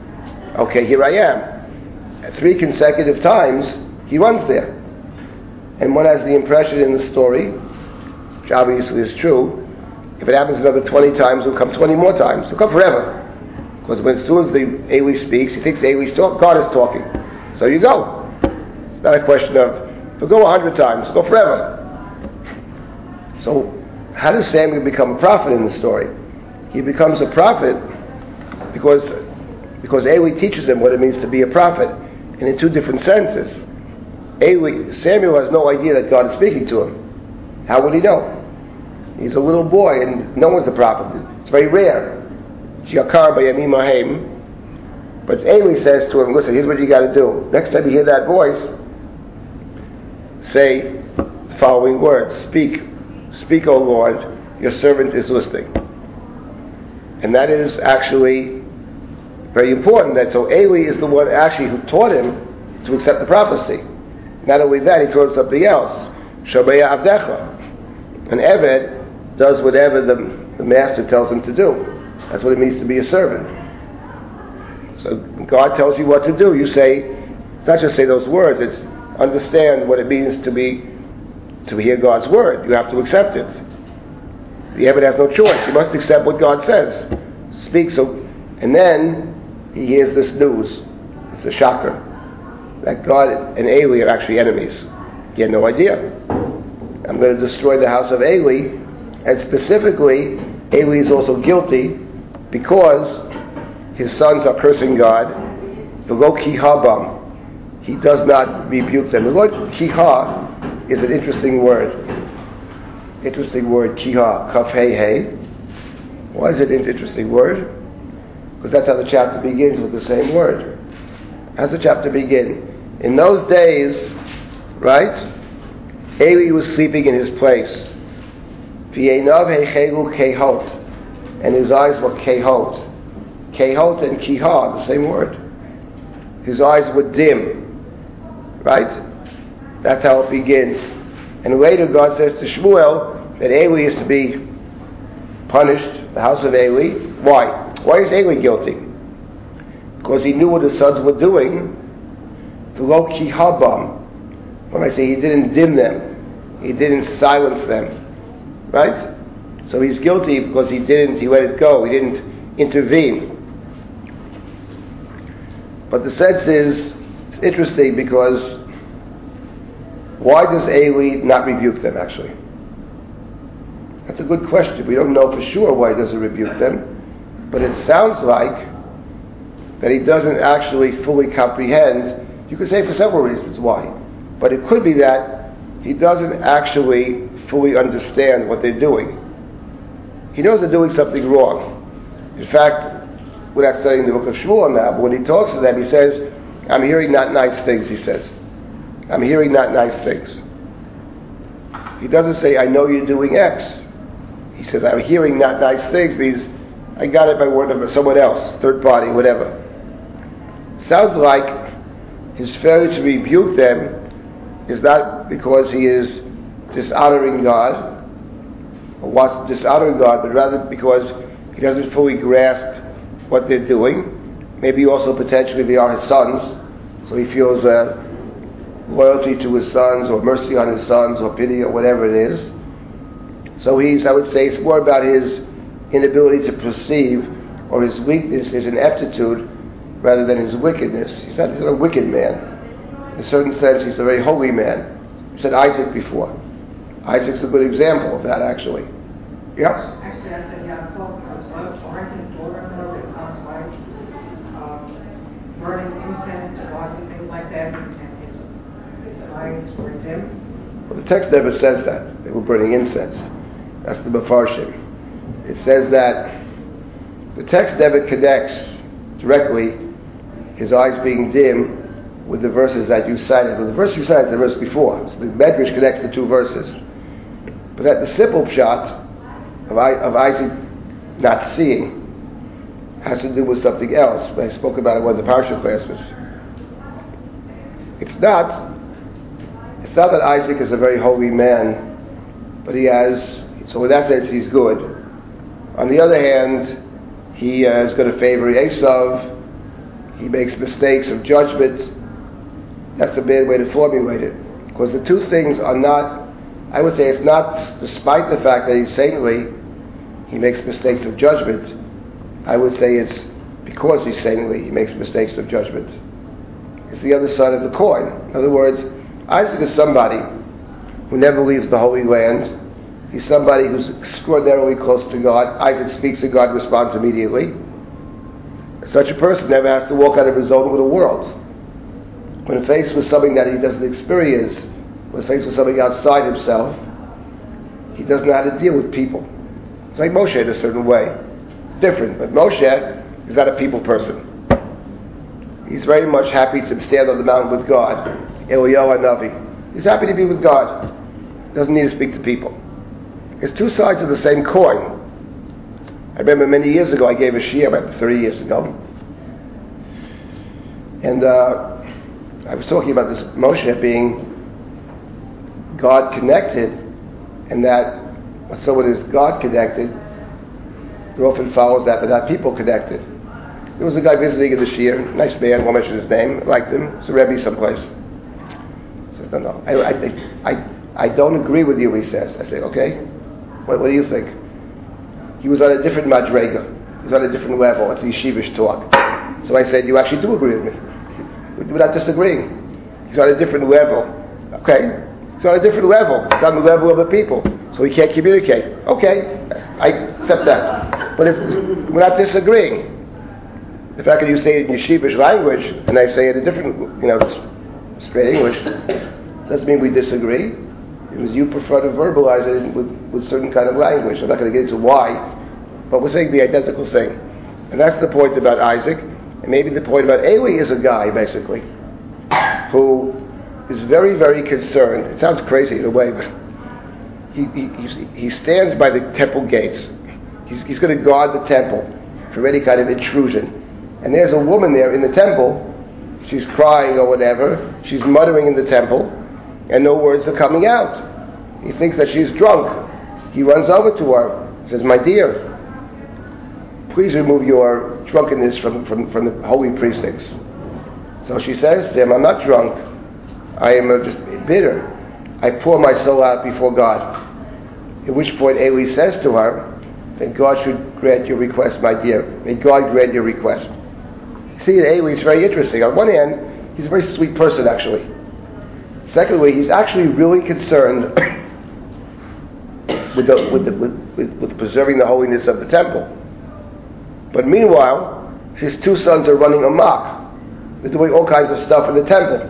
S1: okay, here I am. Three consecutive times, he runs there. And one has the impression in the story, which obviously is true, if it happens another 20 times, it'll come 20 more times. It'll come forever. Because when, as soon as the Eli speaks, he thinks Eli's talk, God is talking. So you go. It's not a question of, if go 100 times, go forever. So, how does Samuel become a prophet in the story? He becomes a prophet because, because Eli teaches him what it means to be a prophet, and in two different senses. Eli, Samuel has no idea that God is speaking to him. How would he know? He's a little boy, and no one's a prophet. It's very rare. Yakar Bayamim But Eli says to him, listen, here's what you got to do. Next time you hear that voice, say the following words. Speak, speak, O Lord, your servant is listening. And that is actually very important. That so Eli is the one actually who taught him to accept the prophecy. Not only that, he taught something else. Shabaya Avdecha. An Eved does whatever the, the master tells him to do. That's what it means to be a servant. So God tells you what to do. You say, It's not just say those words, it's understand what it means to be to hear God's word. You have to accept it. The Ebed has no choice. He must accept what God says. Speak so and then he hears this news. It's a shocker. That God and Eli are actually enemies. He had no idea. I'm going to destroy the house of Eli. And specifically, Eli is also guilty because his sons are cursing God. The lo kihabam. He does not rebuke them. The word kiha is an interesting word. Interesting word, kiha, kaf hey hey. Why is it an interesting word? Because that's how the chapter begins with the same word. How's the chapter begin? In those days, right? Eli was sleeping in his place. And his eyes were kehot. Kehot and kiha, the same word. His eyes were dim. Right? That's how it begins. And later God says to Shmuel that Eli is to be punished, the house of Eli. Why? Why is Eli guilty? Because he knew what his sons were doing. V'lo kihabam. When I say he didn't dim them, he didn't silence them. Right? So he's guilty because he didn't, he let it go, he didn't intervene. But the sense is, it's interesting because why does Eli not rebuke them actually? That's a good question. We don't know for sure why he doesn't rebuke them, but it sounds like that he doesn't actually fully comprehend. You could say for several reasons why, but it could be that he doesn't actually fully understand what they're doing. He knows they're doing something wrong. In fact, without studying the book of Shmuel now, but when he talks to them, he says, I'm hearing not nice things, he says. I'm hearing not nice things. He doesn't say, I know you're doing X. He says, I'm hearing not nice things means I got it by word of someone else, third party, whatever. Sounds like his failure to rebuke them is not because he is dishonoring God, or wants to dishonor God, but rather because he doesn't fully grasp what they're doing. Maybe also potentially they are his sons, so he feels loyalty to his sons, or mercy on his sons, or pity, or whatever it is. So he's, I would say, it's more about his inability to perceive, or his weakness, his ineptitude, rather than his wickedness. He's not, he's not a wicked man. In a certain sense, he's a very holy man. I said Isaac before. Isaac's a good example of that, actually.
S3: Yeah? Actually, I said Yaakov was one his daughter, Moses' wife, um, burning incense to God and things like that, and his, his eyes were dim.
S1: Well, the text never says that. They were burning incense. That's the Mefarshim. It says that the text never connects directly his eyes being dim with the verses that you cited. Well, the verse you cited is the verse before. So the Medrash connects the two verses. But that the simple pshat of, of Isaac not seeing has to do with something else. I spoke about it in one of the parsha classes. It's not. It's not that Isaac is a very holy man, but he has. So in that sense, he's good. On the other hand, he uh, is going to favor Esav. He makes mistakes of judgment. That's a bad way to formulate it, because the two things are not I would say it's not, despite the fact that he's saintly, he makes mistakes of judgment. I would say it's because he's saintly, he makes mistakes of judgment. It's the other side of the coin. In other words, Isaac is somebody who never leaves the Holy Land. He's somebody who's extraordinarily close to God. Isaac speaks and God responds immediately. Such a person never has to walk out of his own little world. When faced with something that he doesn't experience, when faced with something outside himself, he doesn't know how to deal with people. It's like Moshe in a certain way. It's different, but Moshe is not a people person. He's very much happy to stand on the mountain with God. Eliyahu Navi. He's happy to be with God. Doesn't need to speak to people. It's two sides of the same coin. I remember many years ago I gave a shiur, about 30 years ago. And uh, I was talking about this Moshe of being God connected, and that so it is God connected, it often follows that, but not people connected. There was a guy visiting in the shiur, nice man, won't mention his name, liked him. It's a Rebbe someplace. Says, no, no, I, I, I, I don't agree with you, he says. I say, okay, what, what do you think? He was on a different madrega. He was on a different level. It's yeshivish talk. So I said, you actually do agree with me. We're not disagreeing. He's on a different level. Okay? He's on a different level. He's on the level of the people. So he can't communicate. Okay, I accept that. But we're not disagreeing. The fact that you say it in yeshivish language and I say it in a different, you know, straight English, doesn't mean we disagree. It was you prefer to verbalize it with, with certain kind of language. I'm not going to get into why, but we're saying the identical thing. And that's the point about Isaac. And maybe the point about Eli is a guy, basically, who is very, very concerned. It sounds crazy in a way, but he, he, he stands by the temple gates. He's, he's going to guard the temple from any kind of intrusion. And there's a woman there in the temple. She's crying or whatever. She's muttering in the temple, and no words are coming out. He thinks that she's drunk. He runs over to her. Says, "My dear, please remove your drunkenness from, from, from the holy precincts." So she says to him, "I'm not drunk. I am uh, just bitter. I pour my soul out before God." At which point Eli says to her, "Then God should grant your request, my dear. May God grant your request." See, Eli is very interesting. On one hand, he's a very sweet person, actually. Secondly, he's actually really concerned with, the, with, the, with, with, preserving the holiness of the temple. But meanwhile, his two sons are running amok. They're doing all kinds of stuff in the temple,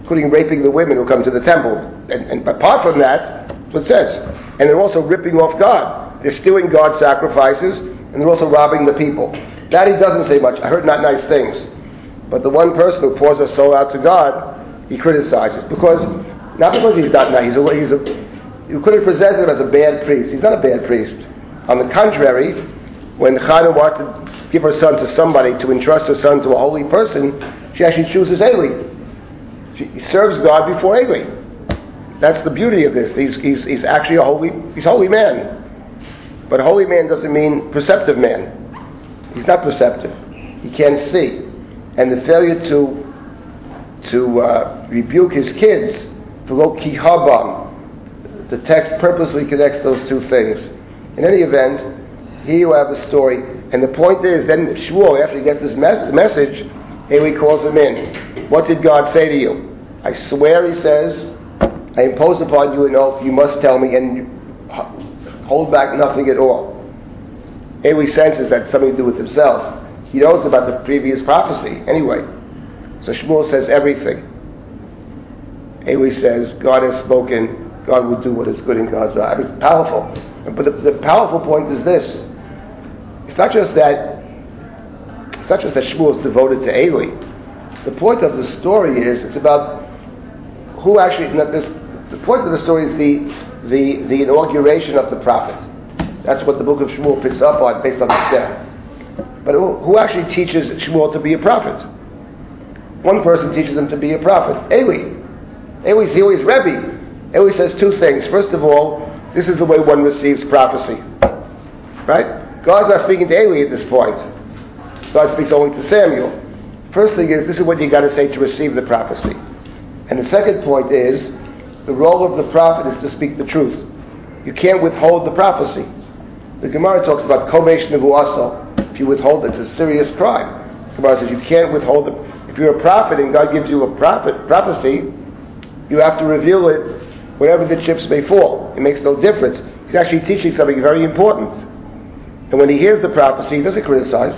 S1: including raping the women who come to the temple. And, and apart from that, that's what it says. And they're also ripping off God. They're stealing God's sacrifices, and they're also robbing the people. That he doesn't say much. I heard not nice things. But the one person who pours her soul out to God, he criticizes. Because, not because he's not nice, he's a, he's a you could have presented him as a bad priest. He's not a bad priest. On the contrary, when Chana wanted to give her son to somebody, to entrust her son to a holy person, she actually chooses Eli. She serves God before Eli. That's the beauty of this. He's, he's, he's actually a holy, he's a holy man. But holy man doesn't mean perceptive man. He's not perceptive. He can't see. And the failure to, to uh, rebuke his kids, for kihabam, the text purposely connects those two things. In any event, here you have the story. And the point is, then Shmuel, after he gets this mes- message, Eli calls him in. What did God say to you? I swear, he says, I impose upon you an oath, you must tell me, and hold back nothing at all. Eli senses that something to do with himself. He knows about the previous prophecy, anyway. So Shmuel says everything. Eli says, God has spoken, God will do what is good in God's eye. I mean, powerful. But the, the, powerful point is this: it's not just that it's not just that Shmuel is devoted to Eli. The point of the story is it's about who actually. This, the point of the story is the, the the inauguration of the prophet. That's what the book of Shmuel picks up on, based on the step. But who, who actually teaches Shmuel to be a prophet? One person teaches him to be a prophet. Eli. Eli's Eli's Rebbe. Eli says two things. First of all, this is the way one receives prophecy. Right? God's not speaking to Eli at this point. God speaks only to Samuel. First thing is, this is what you got to say to receive the prophecy. And the second point is, the role of the prophet is to speak the truth. You can't withhold the prophecy. The Gemara talks about komesh nevuaso. If you withhold it, it's a serious crime. The Gemara says you can't withhold it. If you're a prophet and God gives you a prophet prophecy, you have to reveal it wherever the chips may fall. It makes no difference. He's actually teaching something very important. And when he hears the prophecy, he doesn't criticize.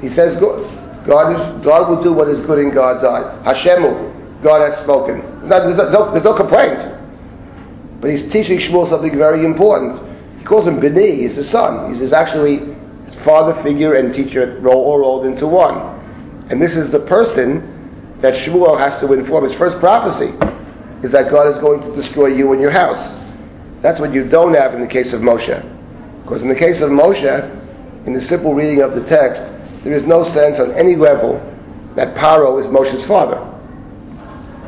S1: He says, God, is, God will do what is good in God's eye. Hashemu, God has spoken. There's no, there's no complaint. But he's teaching Shmuel something very important. He calls him Bini, he's his son. He's actually his father figure and teacher all rolled into one. And this is the person that Shmuel has to inform. His first prophecy is that God is going to destroy you and your house. That's what you don't have in the case of Moshe. Because in the case of Moshe, in the simple reading of the text, there is no sense on any level that Paro is Moshe's father.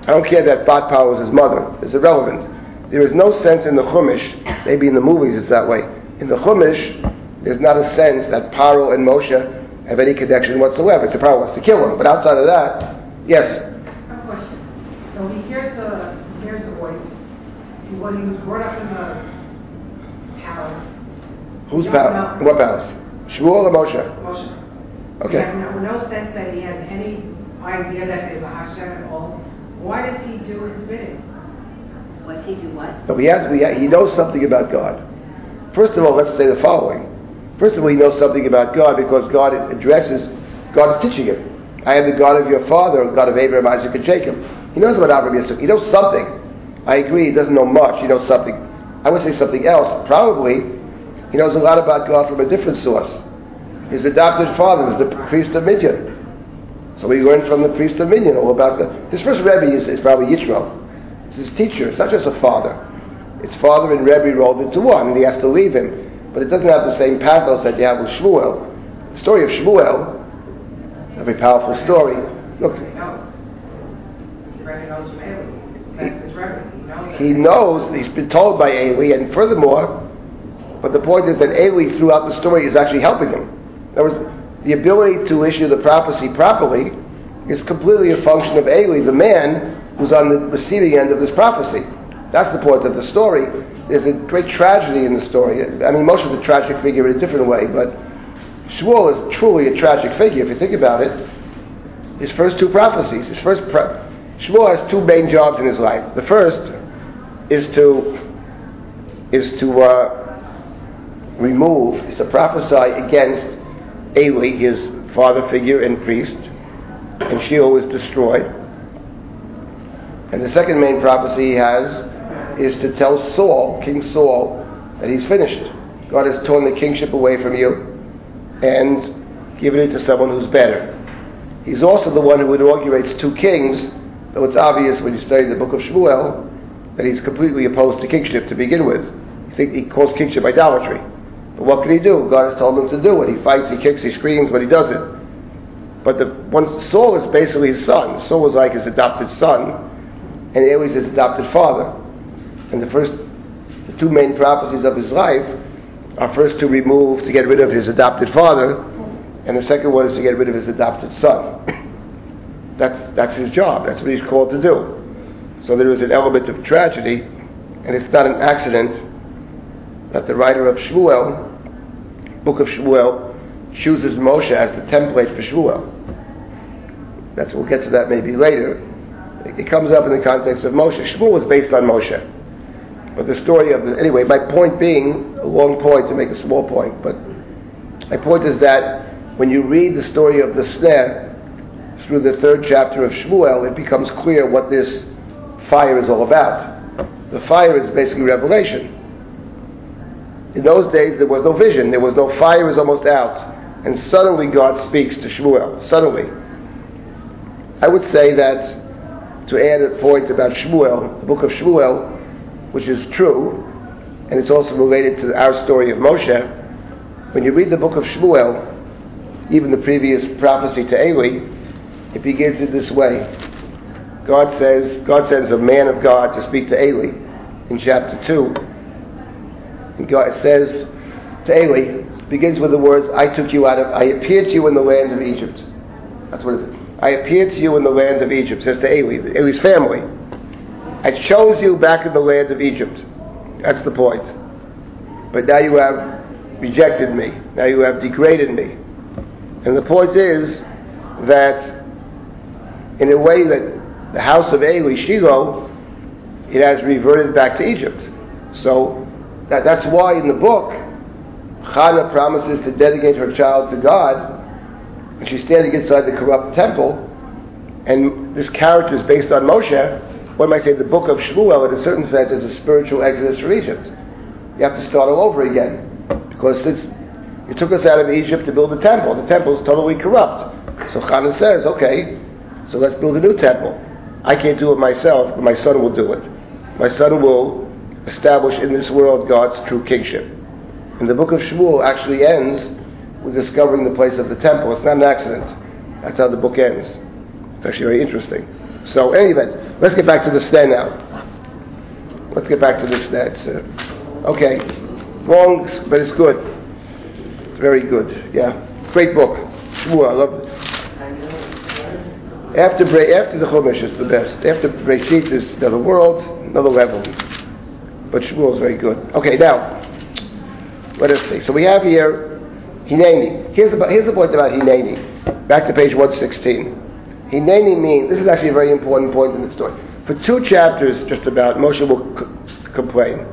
S1: I don't care that Bat Paro is his mother. It's irrelevant. There is no sense in the Chumash, maybe in the movies it's that way. In the Chumash, there's not a sense that Paro and Moshe have any connection whatsoever. It's a problem wants to kill him. But outside of that, yes.
S3: I have a question. So he hears the, he hears the voice. He, when he was brought up in the palace.
S1: Whose
S3: he
S1: palace?
S3: know-
S1: What palace? Shmuel or Moshe?
S3: Moshe.
S1: Okay.
S3: No, no sense that he has any idea that there's a Hashem at all. Why does he do his bidding?
S4: What's he do what?
S1: No, he has. He knows something about God. First of all, let's say the following. First of all, he knows something about God because God addresses. God is teaching him. I am the God of your father, God of Abraham, Isaac, and Jacob. He knows about Abraham Yitzchak. He knows something. I agree. He doesn't know much. He knows something. I would say something else. Probably, he knows a lot about God from a different source. His adopted father was the priest of Midian. So we learned from the priest of Midian all about God. His first Rebbe is, is probably Yitro. It's his teacher. It's not just a father. It's father and Rebbe rolled into one, and he has to leave him. But it doesn't have the same pathos that you have with Shmuel. The story of Shmuel, a very powerful story. Look,
S3: He knows. He already knows from Eli. That's his Rebbe. He knows. that.
S1: he knows, he's been told by Eli, and furthermore, but the point is that Eli throughout the story is actually helping him. In other words, the ability to issue the prophecy properly is completely a function of Eli, the man who's on the receiving end of this prophecy. That's the point of the story. There's a great tragedy in the story. I mean, Moshe is a tragic figure in a different way, but Shmuel is truly a tragic figure if you think about it. His first two prophecies, his first pro- Shmuel has two main jobs in his life. The first is to is to uh, remove, is to prophesy against Eli, his father figure and priest, and Shiloh is destroyed. And the second main prophecy he has is to tell Saul, King Saul, that he's finished. God has torn the kingship away from you and given it to someone who's better. He's also the one who inaugurates two kings, though it's obvious when you study the book of Shmuel that he's completely opposed to kingship to begin with. He calls kingship idolatry. But what can he do? God has told him to do it. He fights, he kicks, he screams, but he does it. But the one Saul is basically his son. Saul was like his adopted son, and Eli's his adopted father. And the first, the two main prophecies of his life are first to remove, to get rid of his adopted father, and the second one is to get rid of his adopted son. that's that's his job. That's what he's called to do. So there is an element of tragedy, and it's not an accident that the writer of Shmuel, book of Shmuel, chooses Moshe as the template for Shmuel. That's we'll get to that maybe later. It, it comes up in the context of Moshe. Shmuel was based on Moshe. But the story of the anyway, my point being a long point to make a small point, but my point is that when you read the story of the sneh through the third chapter of Shmuel, it becomes clear what this fire is all about. The fire is basically revelation. In those days, there was no vision, there was no fire, was almost out. And suddenly God speaks to Shmuel. Suddenly. I would say that, to add a point about Shmuel, the book of Shmuel, which is true, and it's also related to our story of Moshe, when you read the book of Shmuel, even the previous prophecy to Eli, it begins in this way. God says, God sends a man of God to speak to Eli in chapter 2. And God says to Eli, begins with the words, I took you out of, I appeared to you in the land of Egypt. That's what it is. I appeared to you in the land of Egypt, says to Eli, Eli's family. I chose you back in the land of Egypt. That's the point. But now you have rejected me. Now you have degraded me. And the point is that in a way that the house of Eli, Shiloh, it has reverted back to Egypt. So that, that's why in the book, Hannah promises to dedicate her child to God, and she's standing inside the corrupt temple, and this character is based on Moshe. One might say the book of Shmuel, in a certain sense, is a spiritual exodus from Egypt. You have to start all over again. Because since you took us out of Egypt to build the temple, the temple is totally corrupt. So Hannah says, okay, so let's build a new temple. I can't do it myself, but my son will do it. My son will establish in this world God's true kingship. And the book of Shmuel actually ends with discovering the place of the temple. It's not an accident. That's how the book ends. It's actually very interesting. So, any event, let's get back to the sneh now. Let's get back to sneh. It's, uh, okay. Wrong, but it's good. It's very good. Yeah. Great book. Shmuel, I love after Bre- after the Chumash is the best. After Breshit is another world, another level. But Shmuel is very good. Okay, now let us see. So we have here Hineni. Here's the here's the point about Hineni. Back to page 116. Hineni means this is actually a very important point in the story. For two chapters, just about Moshe will c- complain.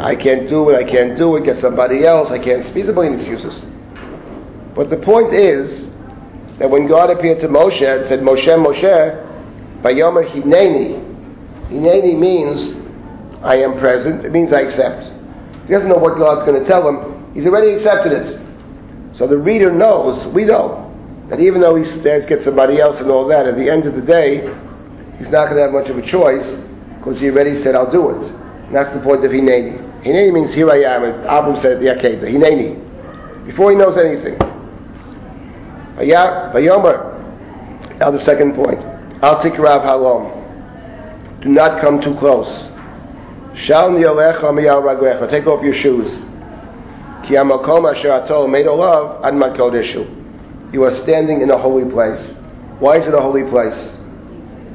S1: I can't do it. I can't do it. Get somebody else. I can't speak. a million excuses. But the point is that when God appeared to Moshe and said, Moshe, Moshe, by Yomer Hineni, Hineni means I am present. It means I accept. He doesn't know what God's going to tell him. He's already accepted it. So the reader knows, we know, that even though he says get somebody else and all that, at the end of the day, he's not going to have much of a choice because he already said, I'll do it. And that's the point of Hineni. Hineni means here I am, and Abram said at the Akedah. Hineni. Before he knows anything. Vayomer. Now the second point. Al tikrav halom. Do not come too close. Shal niyolecha miyal raglecha. Take off your shoes. Ki amakom asher atol made olav ad makodeshu. You are standing in a holy place. Why is it a holy place?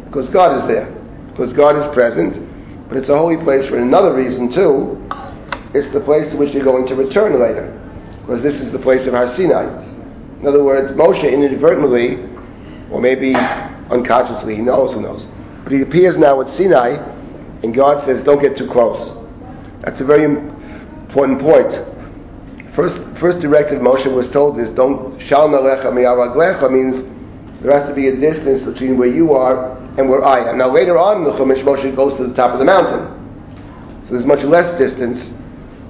S1: Because God is there. Because God is present. But it's a holy place for another reason too. It's the place to which you're going to return later. Because this is the place of Har Sinai. In other words, Moshe inadvertently, or maybe unconsciously, he knows, who knows. But he appears now at Sinai, and God says, don't get too close. That's a very important point. First, first directive Moshe was told is, don't, shal nalecha means there has to be a distance between where you are and where I am. Now later on the Chumash, Moshe goes to the top of the mountain. So there's much less distance,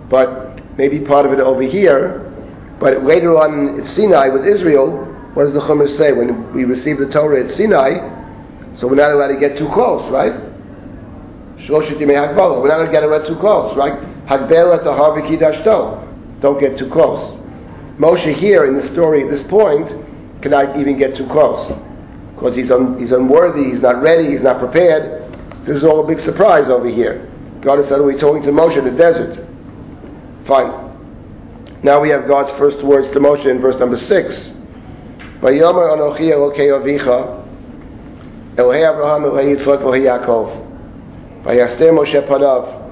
S1: but maybe part of it over here. But later on at Sinai with Israel, what does the Chumash say? When we receive the Torah at Sinai, so we're not allowed to get too close, right? We're not allowed to get too close, right? Hagbel Tahar V'Kidashto. Don't get too close. Moshe here in the story at this point cannot even get too close because he's, un, he's unworthy, he's not ready, he's not prepared. This is all a big surprise over here. God is suddenly talking to Moshe in the desert. Fine. Now we have God's first words to Moshe in verse number six. Vayomer Anochi Elokei Avicha Elohei Abraham Elohei Yitzchak Elohei Yaakov Vayaster Moshe Panav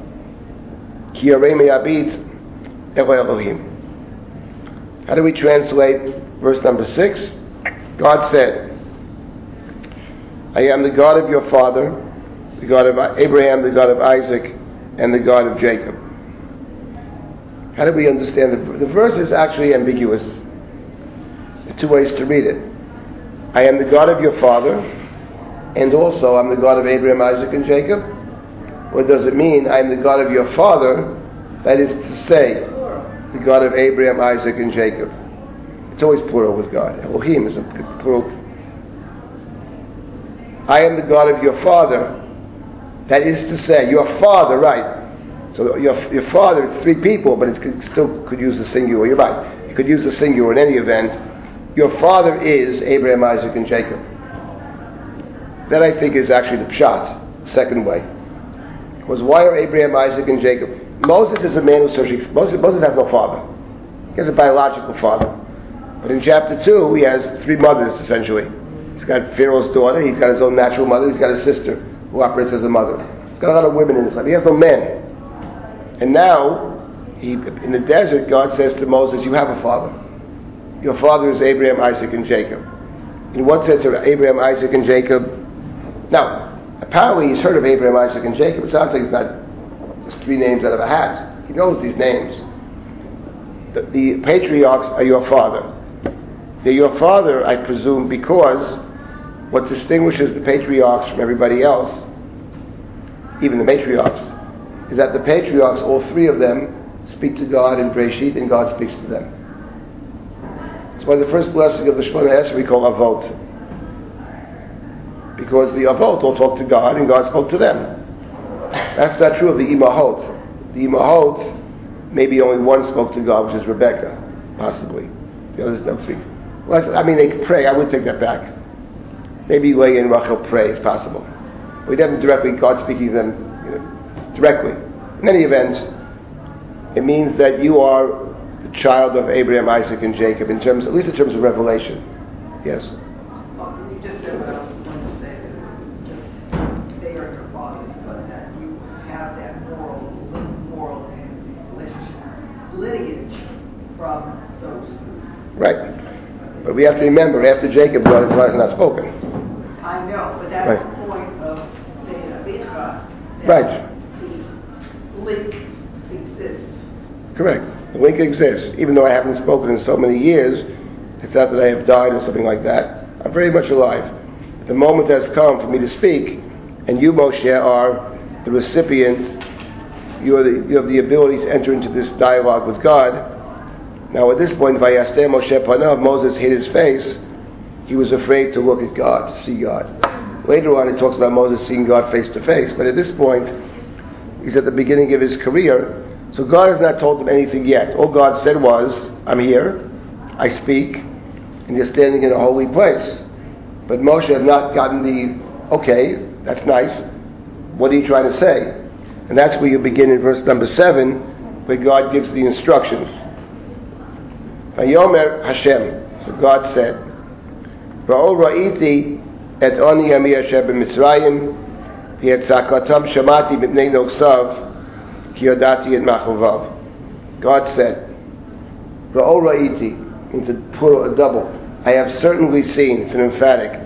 S1: Ki Elohim How do we translate verse number six? God said, I am the God of your father, the God of Abraham, the God of Isaac, and the God of Jacob. How do we understand the, the verse is actually ambiguous. There are two ways to read it. I am the God of your father, and also I'm the God of Abraham, Isaac, and Jacob. What does it mean? I am the God of your father, that is to say, the God of Abraham, Isaac, and Jacob. It's always plural with God. Elohim is a plural. I am the God of your father. That is to say, your father, right? So your, your father, it's three people, but it still could use the singular. You're right. You could use the singular in any event. Your father is Abraham, Isaac, and Jacob. That I think is actually the pshat, second way. Was why are Abraham, Isaac, and Jacob? Moses is a man who's searching. Moses, Moses has no father. He has a biological father. But in chapter 2, he has three mothers, essentially. He's got Pharaoh's daughter, he's got his own natural mother, he's got a sister who operates as a mother. He's got a lot of women in his life. He has no men. And now, he, in the desert, God says to Moses, You have a father. Your father is Abraham, Isaac, and Jacob. In what sense are Abraham, Isaac, and Jacob? Now, apparently he's heard of Abraham, Isaac, and Jacob. It sounds like it's not just three names out of a hat. He knows these names. The, the patriarchs are your father. They're your father, I presume, because what distinguishes the patriarchs from everybody else, even the matriarchs, is that the patriarchs, all three of them, speak to God in Breshit, and God speaks to them. That's why the first blessing of the Shemona Esrei we call Avot. Because the Avot all talk to God, and God spoke to them. That's not true of the Imahot. The Imahot, maybe only one spoke to God, which is Rebecca, possibly. The others don't speak. Well, I mean, they pray. I would take that back. Maybe Leah and Rachel pray. It's possible. We never directly God speaking to them you know, directly. In any event, it means that you are the child of Abraham, Isaac, and Jacob, in terms, at least in terms of revelation. Yes.
S2: Well, you just said what I was going to say, that they are your fathers, but that you have that moral, moral and relationship lineage those.
S1: Right. But we have to remember, after Jacob, God has not spoken.
S2: I know, but that's
S1: Right.
S2: the point of a big
S1: Right.
S2: The link exists.
S1: Correct. The link exists. Even though I haven't spoken in so many years, it's not that I have died or something like that. I'm very much alive. The moment has come for me to speak, and you, Moshe, are the recipient. You, are the, you have the ability to enter into this dialogue with God. Now, at this point, Vayastem Moshe Panav, Moses hid his face. He was afraid to look at God, to see God. Later on, it talks about Moses seeing God face to face. But at this point, he's at the beginning of his career. So God has not told him anything yet. All God said was, I'm here, I speak, and you're standing in a holy place. But Moshe has not gotten the, okay, that's nice. What are you trying to say? And that's where you begin in verse number 7, where God gives the instructions. Vayomer Hashem. So God said, Ra'ol ra'iti et oni yami hashem b'mitzrayim ki et zakatam shamati b'bnei noksav ki yodati et machuvav. God said, Ra'ol ra'iti means a plural, a double. I have certainly seen, it's an emphatic,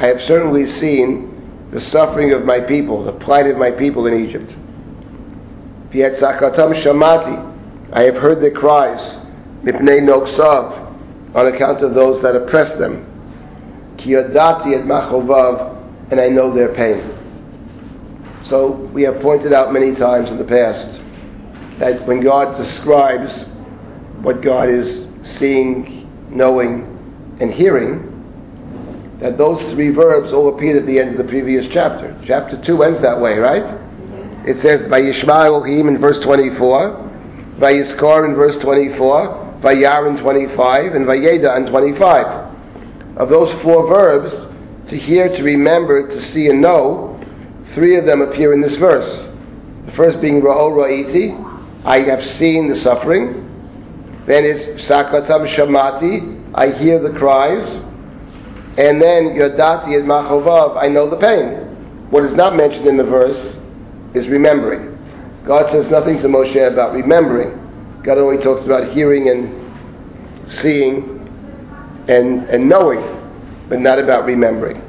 S1: I have certainly seen the suffering of my people, the plight of my people in Egypt. Yet Zakatam Shamati, I have heard their cries mipnei nogsav, on account of those that oppress them. Ki yadati et machovav, and I know their pain. So we have pointed out many times in the past that when God describes what God is seeing, knowing, and hearing, that those three verbs all appeared at the end of the previous chapter. Chapter 2 ends that way, right? It says, Vayishma Elohim in verse 24, Vayiskar in verse 24, Vayar in 25, and Vayeda in 25. Of those four verbs, to hear, to remember, to see, and know, three of them appear in this verse. The first being Ra'o Ra'iti, I have seen the suffering. Then it's Sakatam Shamati, I hear the cries. And then Yodati et Machovav, I know the pain. What is not mentioned in the verse is remembering. God says nothing to Moshe about remembering. God only talks about hearing and seeing and, and knowing, but not about remembering.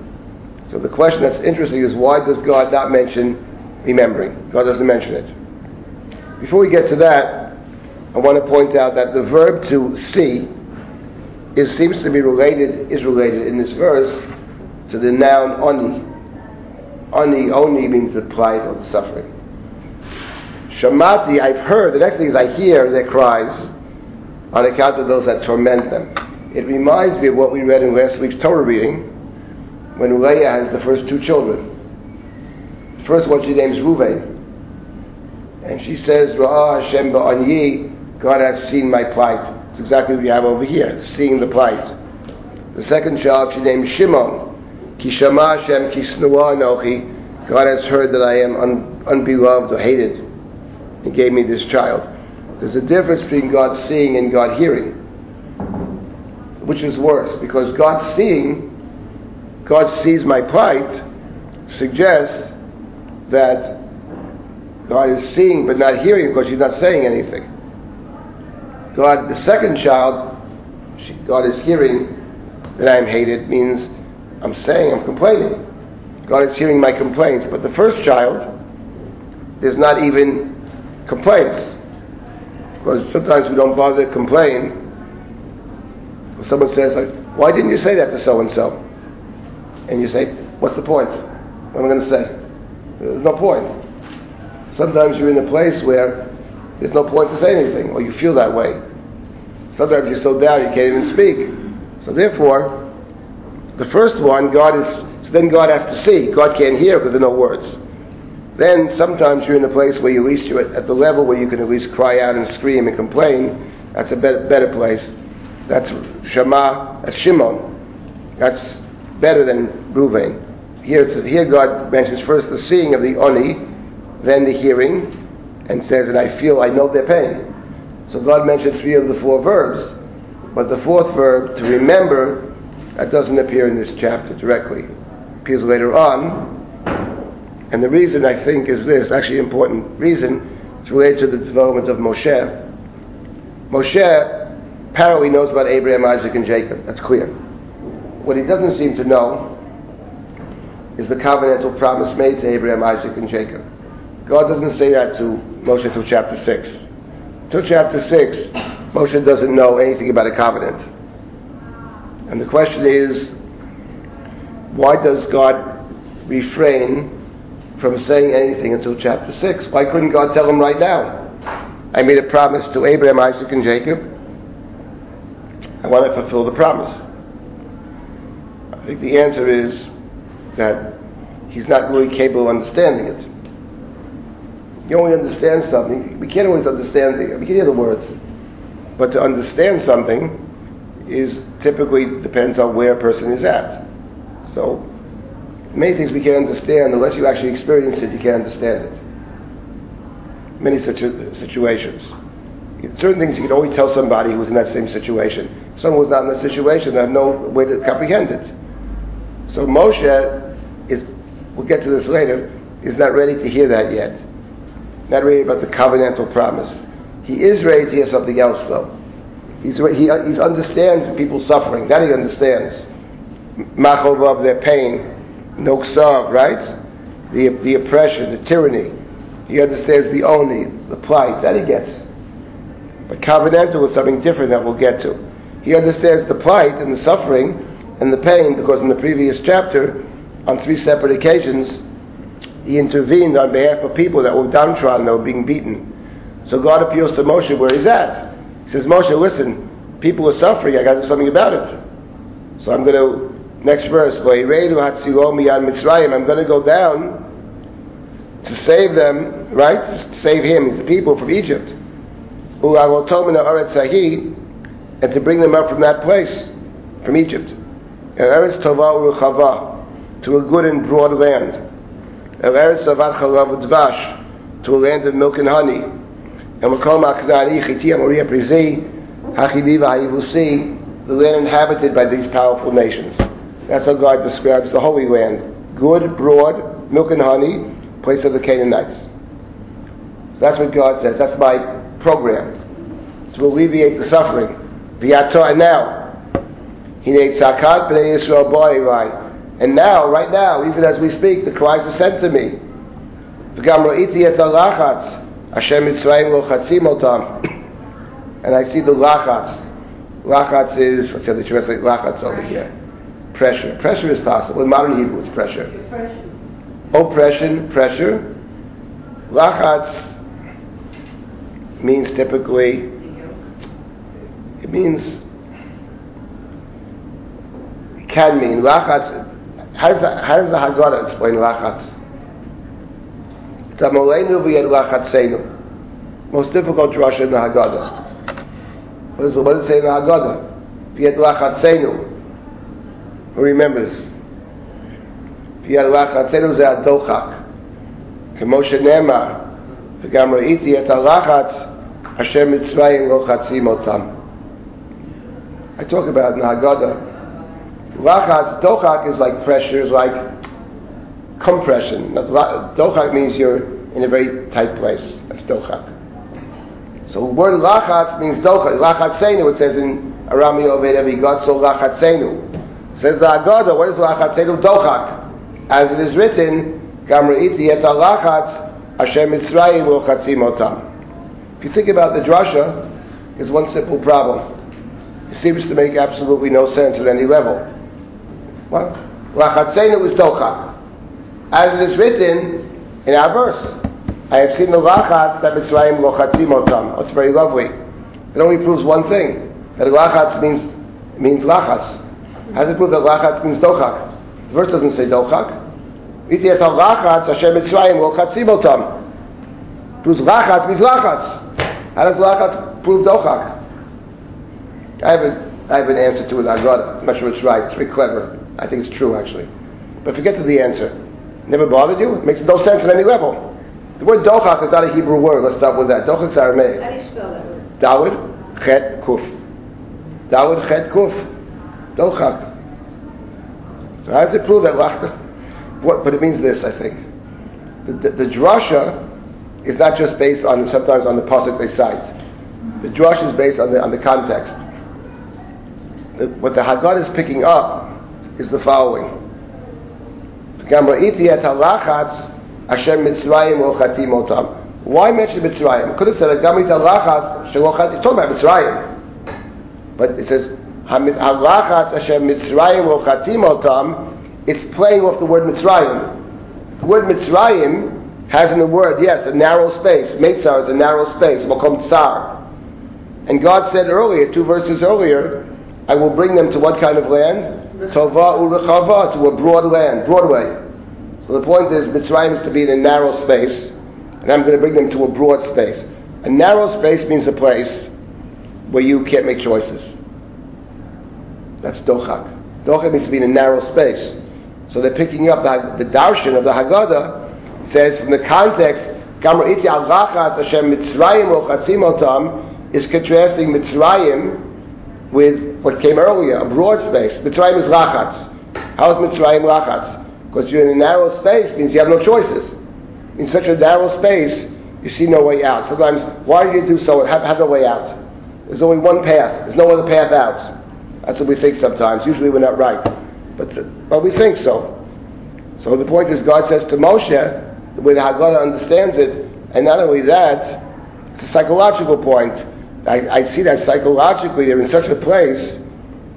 S1: So the question that's interesting is why does God not mention remembering? God doesn't mention it. Before we get to that, I want to point out that the verb to see is, seems to be related, is related in this verse to the noun oni. Oni, oni means the plight or the suffering. Shamati, I've heard, the next thing is I hear their cries on account of those that torment them. It reminds me of what we read in last week's Torah reading when Leah has the first two children. The first one she names Ruvain. And she says, Ra'ah Hashem ba'anyi, God has seen my plight. It's exactly what we have over here, seeing the plight. The second child she names Shimon. Ki shama Hashem ki snua anochi. God has heard that I am un- unbeloved or hated. He gave me this child. There's a difference between God seeing and God hearing. Which is worse? Because God seeing, God sees my plight, suggests that God is seeing but not hearing because He's not saying anything. God, the second child, she, God is hearing that I am hated means I'm saying, I'm complaining. God is hearing my complaints. But the first child, there's not even complaints. Because sometimes we don't bother to complain. Someone says, like, why didn't you say that to so and so? And you say, what's the point? What am I going to say? There's no point. Sometimes you're in a place where there's no point to say anything, or you feel that way. Sometimes you're so down you can't even speak. So therefore, the first one, God is, so then God has to see. God can't hear because there are no words. Then sometimes you're in a place where you at least you're at, at the level where you can at least cry out and scream and complain. That's a better, better place. That's Shema, that's Shimon. That's better than Ruvain. Here, here God mentions first the seeing of the Oni, then the hearing, and says, and I feel, I know their pain. So God mentioned three of the four verbs, but the fourth verb, to remember, that doesn't appear in this chapter directly. It appears later on. And the reason I think is this, actually important reason, it's related to the development of Moshe. Moshe apparently knows about Abraham, Isaac, and Jacob. That's clear. What he doesn't seem to know is the covenantal promise made to Abraham, Isaac, and Jacob. God doesn't say that to Moshe until chapter 6. Till chapter 6, Moshe doesn't know anything about a covenant. And the question is, why does God refrain from saying anything until chapter 6? Why couldn't God tell him right now? I made a promise to Abraham, Isaac, and Jacob. I want to fulfill the promise. I think the answer is that he's not really capable of understanding it. You only understand something. We can't always understand it. We can hear the words. But to understand something is typically depends on where a person is at. So many things we can't understand unless you actually experience it, you can't understand it. Many such situations. Certain things you can only tell somebody who's in that same situation. If someone who's not in that situation, they have no way to comprehend it. So Moshe is, we'll get to this later, is not ready to hear that yet. Not ready about the covenantal promise. He is ready to hear something else though. He's, he, he understands people's suffering. That he understands. Machov their pain. Noksav, right? The, the oppression, the tyranny. He understands the only, the plight. That he gets. But covenantal is something different that we'll get to. He understands the plight and the suffering and the pain because in the previous chapter, on three separate occasions, he intervened on behalf of people that were downtrodden, that were being beaten. So God appeals to Moshe where he's at. He says, Moshe, listen, people are suffering, I got to do something about it. So I'm going to, next verse, I'm going to go down to save them, right? To save him, the people from Egypt. Who I will tell them Eretz and to bring them up from that place, from Egypt. Eretz Tovah to a good and broad land. Eretz Avat to a land of milk and honey. And Makom HaKnani Chiti Amoria Prizi, Hachidiva Hayivusi, the land inhabited by these powerful nations. That's how God describes the Holy Land. Good, broad, milk and honey, place of the Canaanites. So that's what God says. That's my program. To alleviate the suffering. And now, and now, right now, even as we speak, the cries are sent to me. And I see the lachatz. Lachatz is, let's see how they translate lachatz over here. Pressure. Pressure is possible. In modern Hebrew, it's pressure. Oppression, pressure. Lachatz means typically, it means, it can mean, lachatz, how does the, how does the Haggadah explain lachatz? Tamolenu v'yed lachatzeinu. Most difficult drasha in the Haggadah. What does, what does it say in the Haggadah? V'yed lachatzeinu Who remembers? V'yed lachatzeinu ze adochak. כמו שנאמר, וגם ראיתי את הלחץ אשר מצרים לוחצים אותם. I talk about in the Haggadah Lachatz, dochak is like pressure, is like compression. Dochak means you're in a very tight place. That's dochak. So the word lachatz means dochak. Lachatzenu, it says in Arami Oved Evi God, so lachatzenu. Says the Agada, what is lachatzenu? Dochak. As it is written, Gam re'iti et lachatz, Hashem Mitzrayim lochatzim otam. If you think about the drasha, it's one simple problem. It seems to make absolutely no sense at any level. What? Lachatzenu is dochak. As it is written in our verse. I have seen the lachatz that Mitzrayim lochatzim otam. It's very lovely. It only proves one thing. That lachatz means, means lachatz. How does it prove that lachatz means dochak? The verse doesn't say dochak. Iti et lachatz Hashem Mitzrayim lochatzim otam. Proves lachatz means lachatz. How does lachatz prove dochak? I have, a, I have an answer to it. I got it. I'm not sure it's right. It's very clever. I think it's true, actually. But forget to the answer. Never bothered you? It makes no sense at any level. The word dochak is not a Hebrew word. Let's start with that. Dochak is Aramaic.
S4: How do you spell that word?
S1: Dalid Chet Kuf. Dalid Chet Kuf. Dochak. So how does it prove that Lachta? What, but it means this, I think. The, the, the drasha is not just based on sometimes on the pasuk they cite. The drasha is based on the on the context. The, what the Haggadah is picking up is the following. Why mention Mitzrayim? Could have said Gamit Lachas Shalochat. It's talking about Mitzrayim, but it says Halachatz Hashem Mitzrayim Otam. It's playing off the word Mitzrayim. The word Mitzrayim has in the word, yes, a narrow space. Meitzar is a narrow space. Mokom Tsar. And God said earlier, two verses earlier, I will bring them to what kind of land? Tova Urechava, to a broad land, Broadway. So the point is, Mitzrayim is to be in a narrow space, and I'm going to bring them to a broad space. A narrow space means a place where you can't make choices. That's dochak. Dochak means to be in a narrow space. So they're picking up the, the darshan of the Haggadah says from the context, is contrasting Mitzrayim with what came earlier, a broad space. Mitzrayim is rachatz. How is Mitzrayim rachatz? Because you're in a narrow space means you have no choices. In such a narrow space, you see no way out. Sometimes, why do you do so? Have, have no way out. There's only one path. There's no other path out. That's what we think sometimes. Usually we're not right. But, but we think so. So the point is, God says to Moshe, the way understands it, and not only that, it's a psychological point. I, I see that psychologically they're in such a place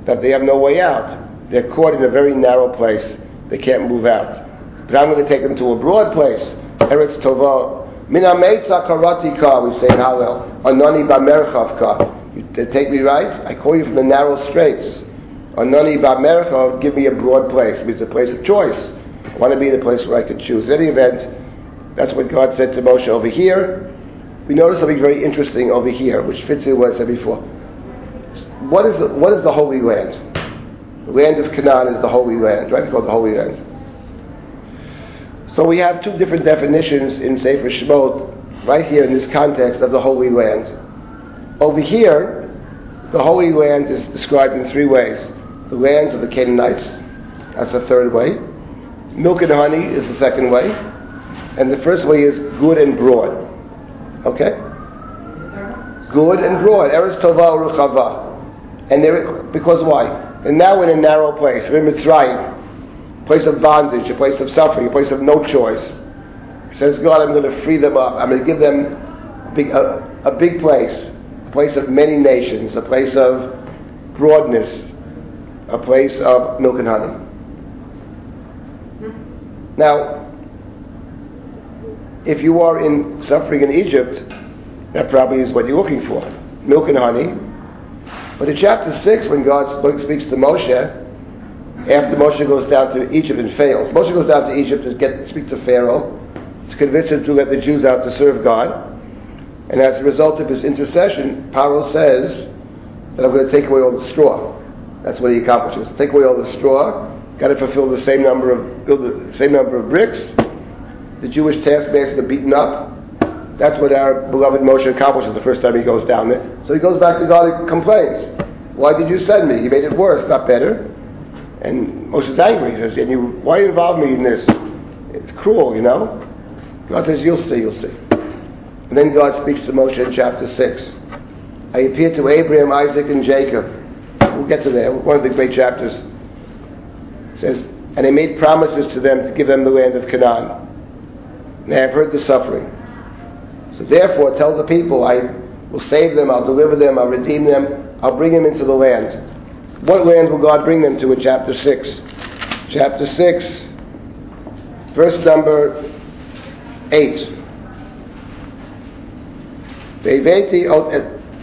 S1: that they have no way out. They're caught in a very narrow place. They can't move out. But I'm going to take them to a broad place. Eretz Tovah. Meitza karati ka, we say in Hallel. Anani bamerchav ka. You take me right? I call you from the narrow straits. Anani Ba'mercha, give me a broad place. It's a place of choice. I want to be in a place where I could choose. In any event, that's what God said to Moshe over here. We notice something very interesting over here, which fits in what I said before. What is the, what is the Holy Land? The land of Canaan is the Holy Land, right? It's called the Holy Land. So we have two different definitions in Sefer Shemot, right here in this context of the Holy Land. Over here, the Holy Land is described in three ways the lands of the Canaanites. That's the third way. Milk and honey is the second way. And the first way is good and broad. Okay? Good and broad. Eretz Tova Ruchava. And there, because why? They're now in a narrow place. We're in Mitzrayim. A place of bondage, a place of suffering, a place of no choice. says God, I'm going to free them up. I'm going to give them a big, a, a big place. Place of many nations. A place of broadness a place of milk and honey. Now, if you are in suffering in Egypt, that probably is what you're looking for milk and honey. But in chapter 6, when God speaks to Moshe, after Moshe goes down to Egypt and fails, Moshe goes down to Egypt to get, speak to Pharaoh, to convince him to let the Jews out to serve God. And as a result of his intercession, Pharaoh says that I'm going to take away all the straw. That's what he accomplishes. Take away all the straw, got to fulfill the same number of build the same number of bricks. The Jewish taskmasters are beaten up. That's what our beloved Moshe accomplishes the first time he goes down there. So he goes back to God and complains. Why did you send me? You made it worse, not better. And Moshe's angry. He says, and you, why involve me in this? It's cruel, you know? God says, you'll see, you'll see. And then God speaks to Moshe in chapter 6. I appeared to Abraham, Isaac, and Jacob We'll get to there. One of the great chapters it says, and I made promises to them to give them the land of Canaan. And they have heard the suffering. So therefore, tell the people, I will save them, I'll deliver them, I'll redeem them, I'll bring them into the land. What land will God bring them to in chapter 6? Chapter 6, verse number 8.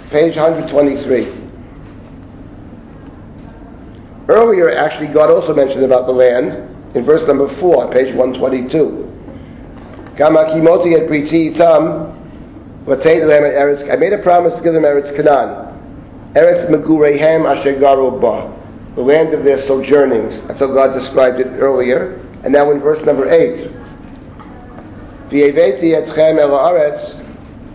S1: Page 123. Earlier, actually, God also mentioned about the land in verse number 4, page 122. I made a promise to give them Eretz Canaan. Eretz Megurehem Asher the land of their sojournings. That's how God described it earlier. And now in verse number 8.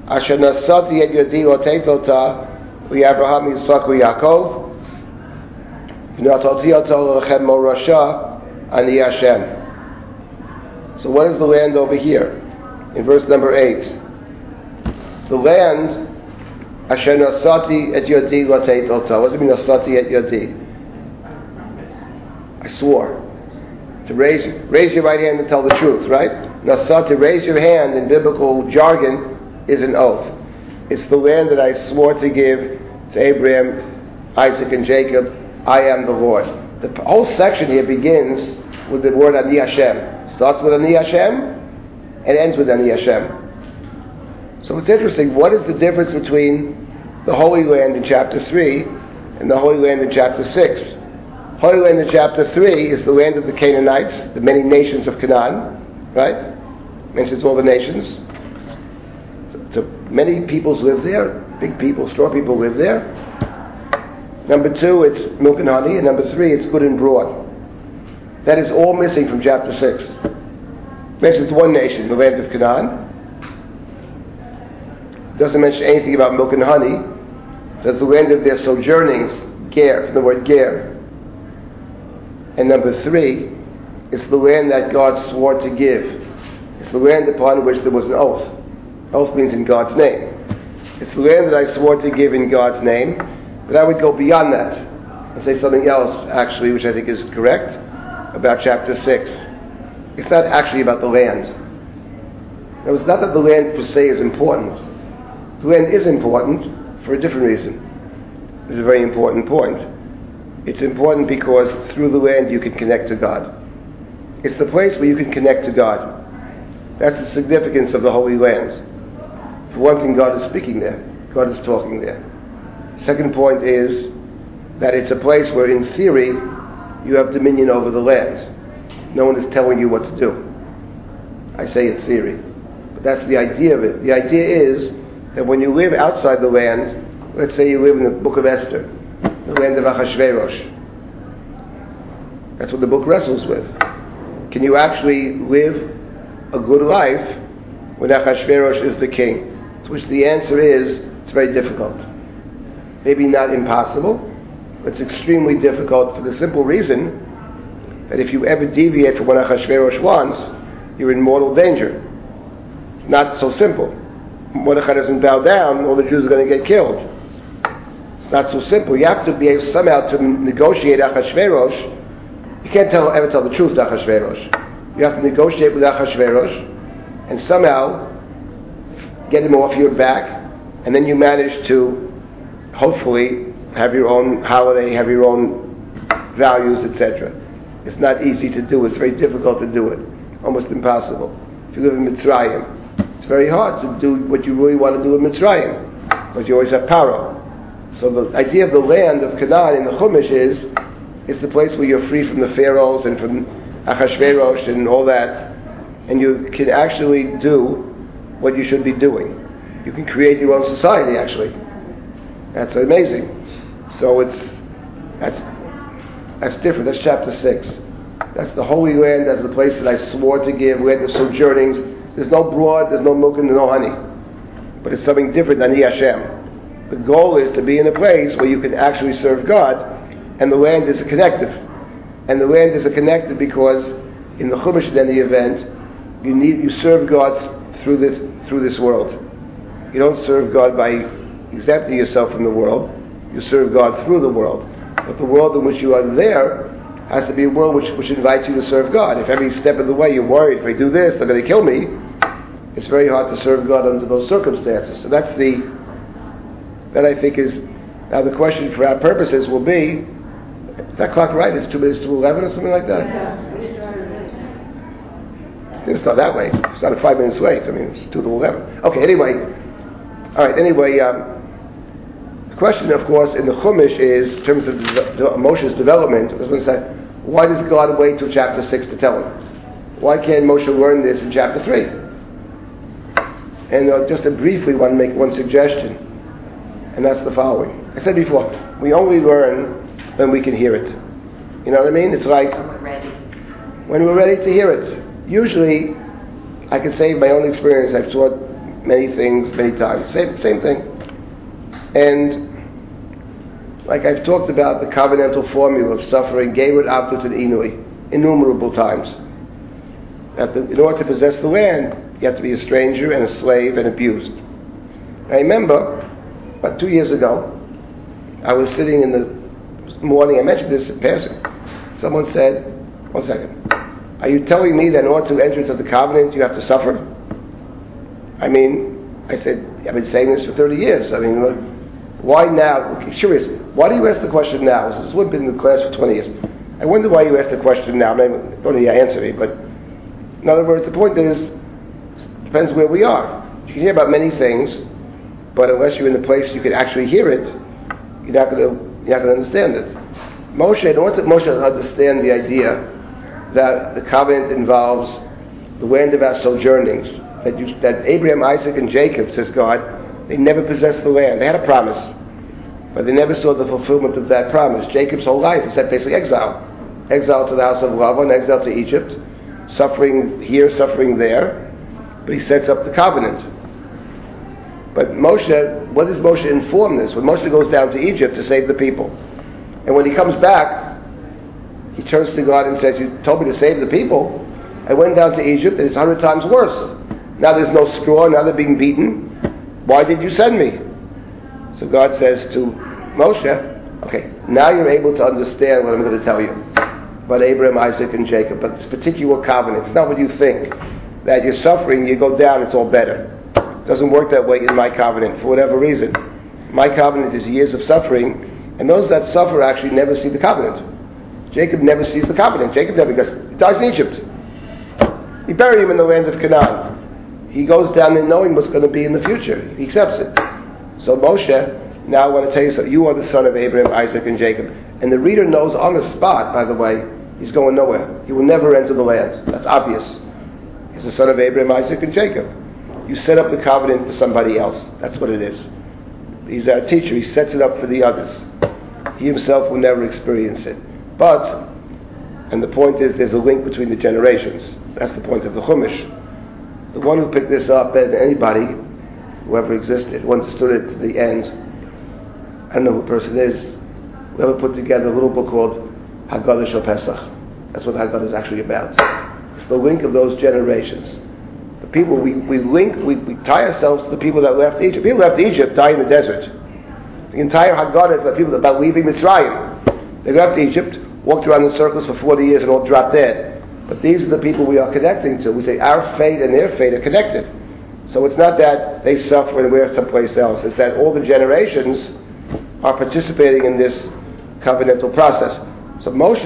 S1: Asher nasati et yadi otetota u'Abraham Yitzchak u'Yakov v'natati oto lechem morasha ani Hashem. So what is the land over here? In verse number 8. The land Asher nasati et yadi otetota. What does it mean nasati et yadi? I swore to raise raise your right hand and tell the truth, right? Nasat to raise your hand in biblical jargon is an oath. It's the land that I swore to give to Abraham, Isaac, and Jacob. I am the Lord. The whole section here begins with the word Ani Hashem. Starts with Ani Hashem and ends with Ani Hashem. So it's interesting. What is the difference between the Holy Land in chapter 3 and the Holy Land in chapter 6? Holy Land in chapter 3 is the land of the Canaanites, the many nations of Canaan, right? Mentions all the nations. Many peoples live there, big people, straw people live there. Number two, it's milk and honey. And number three, it's good and broad. That is all missing from chapter 6. mentions one nation, the land of Canaan. Doesn't mention anything about milk and honey. It says the land of their sojournings, Ger, from the word Ger. And number three, it's the land that God swore to give. It's the land upon which there was an oath. Oath means in God's name. It's the land that I swore to give in God's name. But I would go beyond that and say something else, actually, which I think is correct, about chapter 6. It's not actually about the land. It was not that the land per se is important. The land is important for a different reason. It's a very important point. It's important because through the land you can connect to God. It's the place where you can connect to God. That's the significance of the Holy Land. For one thing, God is speaking there. God is talking there. Second point is that it's a place where, in theory, you have dominion over the land. No one is telling you what to do. I say it's theory. But that's the idea of it. The idea is that when you live outside the land, let's say you live in the book of Esther, the land of Achashverosh. That's what the book wrestles with. Can you actually live a good life when Achashverosh is the king? To which the answer is, it's very difficult maybe not impossible, but it's extremely difficult for the simple reason that if you ever deviate from what Achashverosh wants, you're in mortal danger. It's not so simple. Mordechai doesn't bow down, all the Jews are going to get killed. It's not so simple. You have to be able somehow to negotiate Achashverosh. You can't tell, ever tell the truth to Achashverosh. You have to negotiate with Achashverosh and somehow get him off your back, and then you manage to hopefully have your own holiday, have your own values, etc. It's not easy to do. It's very difficult to do it. Almost impossible. If you live in Mitzrayim, it's very hard to do what you really want to do in Mitzrayim because you always have Paro. So the idea of the land of Canaan in the Chumash is it's the place where you're free from the pharaohs and from Achashverosh and all that, and you can actually do what you should be doing. You can create your own society actually. That's amazing. So it's that's that's different. That's chapter six. That's the Holy Land. That's the place that I swore to give. Land of sojournings. There's no broad. There's no milk and there's no honey. But it's something different than Hashem. The goal is to be in a place where you can actually serve God, and the land is a connective. And the land is a connective because in the Chumash, in the event, you need you serve God through this through this world. You don't serve God by exempting yourself from the world. You serve God through the world. But the world in which you are there has to be a world which, which invites you to serve God. If every step of the way you're worried, if I do this, they're going to kill me, it's very hard to serve God under those circumstances. So that's the, that I think is, now the question for our purposes will be, is that clock right? It's two minutes to 11 or something like that? It's not that late. It's not five minutes late. I mean, it's 2 to 11. Okay, anyway. All right, anyway, um, the question, of course, in the Chumash is, in terms of Moshe's development, I was going to say, why does God wait till chapter 6 to tell him? Why can't Moshe learn this in chapter 3? And uh, just to briefly want to make one suggestion, and that's the following. I said before, we only learn when we can hear it. You know what I mean? It's like
S4: When we're ready.
S1: when we're ready to hear it. Usually, I can say my own experience, I've taught many things, many times. Same, same thing. And like I've talked about the covenantal formula of suffering, Geber Abdut and Inui, innumerable times. That in order to possess the land, you have to be a stranger and a slave and abused. I remember, about two years ago, I was sitting in the morning, I mentioned this in passing. Someone said, one second, are you telling me that in order to enter into the covenant, you have to suffer? I mean, I said, I've been saying this for 30 years. I mean, why now? Okay, curious. Why do you ask the question now? This would have been in the class for 20 years. I wonder why you ask the question now. Maybe don't need to answer me, but in other words, the point is, it depends where we are. You can hear about many things, but unless you're in a place you can actually hear it, you're not going to you're not going to understand it. Moshe, in order to Moshe understand the idea that the covenant involves the land of our sojournings, that, you, that Abraham, Isaac, and Jacob, says God, they never possessed the land. They had a promise, but they never saw the fulfillment of that promise. Jacob's whole life is that basically exile. Exile to the house of Lavan, exile to Egypt, suffering here, suffering there, but he sets up the covenant. But Moshe, what does Moshe inform this? When Moshe goes down to Egypt to save the people, and when he comes back, he turns to God and says, You told me to save the people. I went down to Egypt and it's a hundred times worse. Now there's no straw, now they're being beaten. Why did you send me? So God says to Moshe, Okay, now you're able to understand what I'm going to tell you about Abraham, Isaac, and Jacob, but this particular covenant. It's not what you think. That you're suffering, you go down, it's all better. It doesn't work that way in my covenant, for whatever reason. My covenant is years of suffering, and those that suffer actually never see the covenant. Jacob never sees the covenant. Jacob never goes. He dies in Egypt. He buried him in the land of Canaan. He goes down there knowing what's going to be in the future. He accepts it. So Moshe, now I want to tell you something. You are the son of Abraham, Isaac, and Jacob. And the reader knows on the spot, by the way, he's going nowhere. He will never enter the land. That's obvious. He's the son of Abraham, Isaac, and Jacob. You set up the covenant for somebody else. That's what it is. He's our teacher. He sets it up for the others. He himself will never experience it. But, and the point is, there's a link between the generations. That's the point of the Chumash. The one who picked this up, and anybody, whoever existed, who understood it to the end, I don't know who the person is, whoever put together a little book called Haggadah Shel Pesach. That's what Haggadah is actually about. It's the link of those generations. The people, we, we link, we, we tie ourselves to the people that left Egypt. People left Egypt die in the desert. The entire Haggadah is about people about leaving Mitzrayim. They go up to Egypt, walked around in circles for 40 years and all dropped dead. But these are the people we are connecting to. We say our fate and their fate are connected. So it's not that they suffer and we're someplace else. It's that all the generations are participating in this covenantal process. So Moshe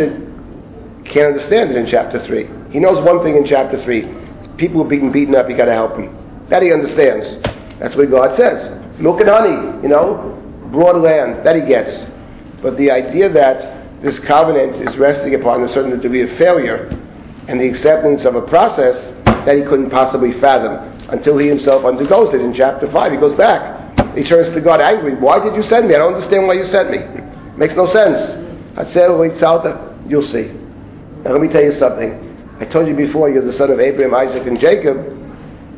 S1: can't understand it in chapter 3. He knows one thing in chapter 3. People are being beaten up, you got to help them. That he understands. That's what God says. Milk and honey, you know, broad land, that he gets. But the idea that this covenant is resting upon a certain degree of failure and the acceptance of a process that he couldn't possibly fathom until he himself undergoes it in chapter 5. He goes back. He turns to God angry. Why did you send me? I don't understand why you sent me. It Makes no sense. You'll see. Now let me tell you something. I told you before you're the son of Abraham, Isaac, and Jacob,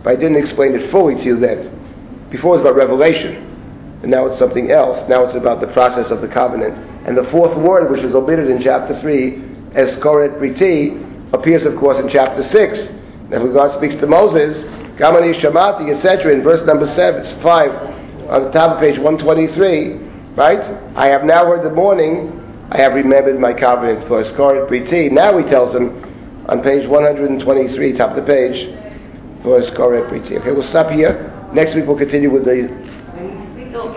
S1: but I didn't explain it fully to you then. Before it was about revelation. And now it's something else. Now it's about the process of the covenant. And the fourth word, which is omitted in chapter 3, Eskoret Briti, appears, of course, in chapter 6. And when God speaks to Moses, Gamani Shamati, etc., in verse number seven, 5, on the top of page 123, right? I have now heard the morning, I have remembered my covenant for Eskoret Briti. Now he tells them on page 123, top of the page, for Eskoret Briti. Okay, we'll stop here. Next week we'll continue with the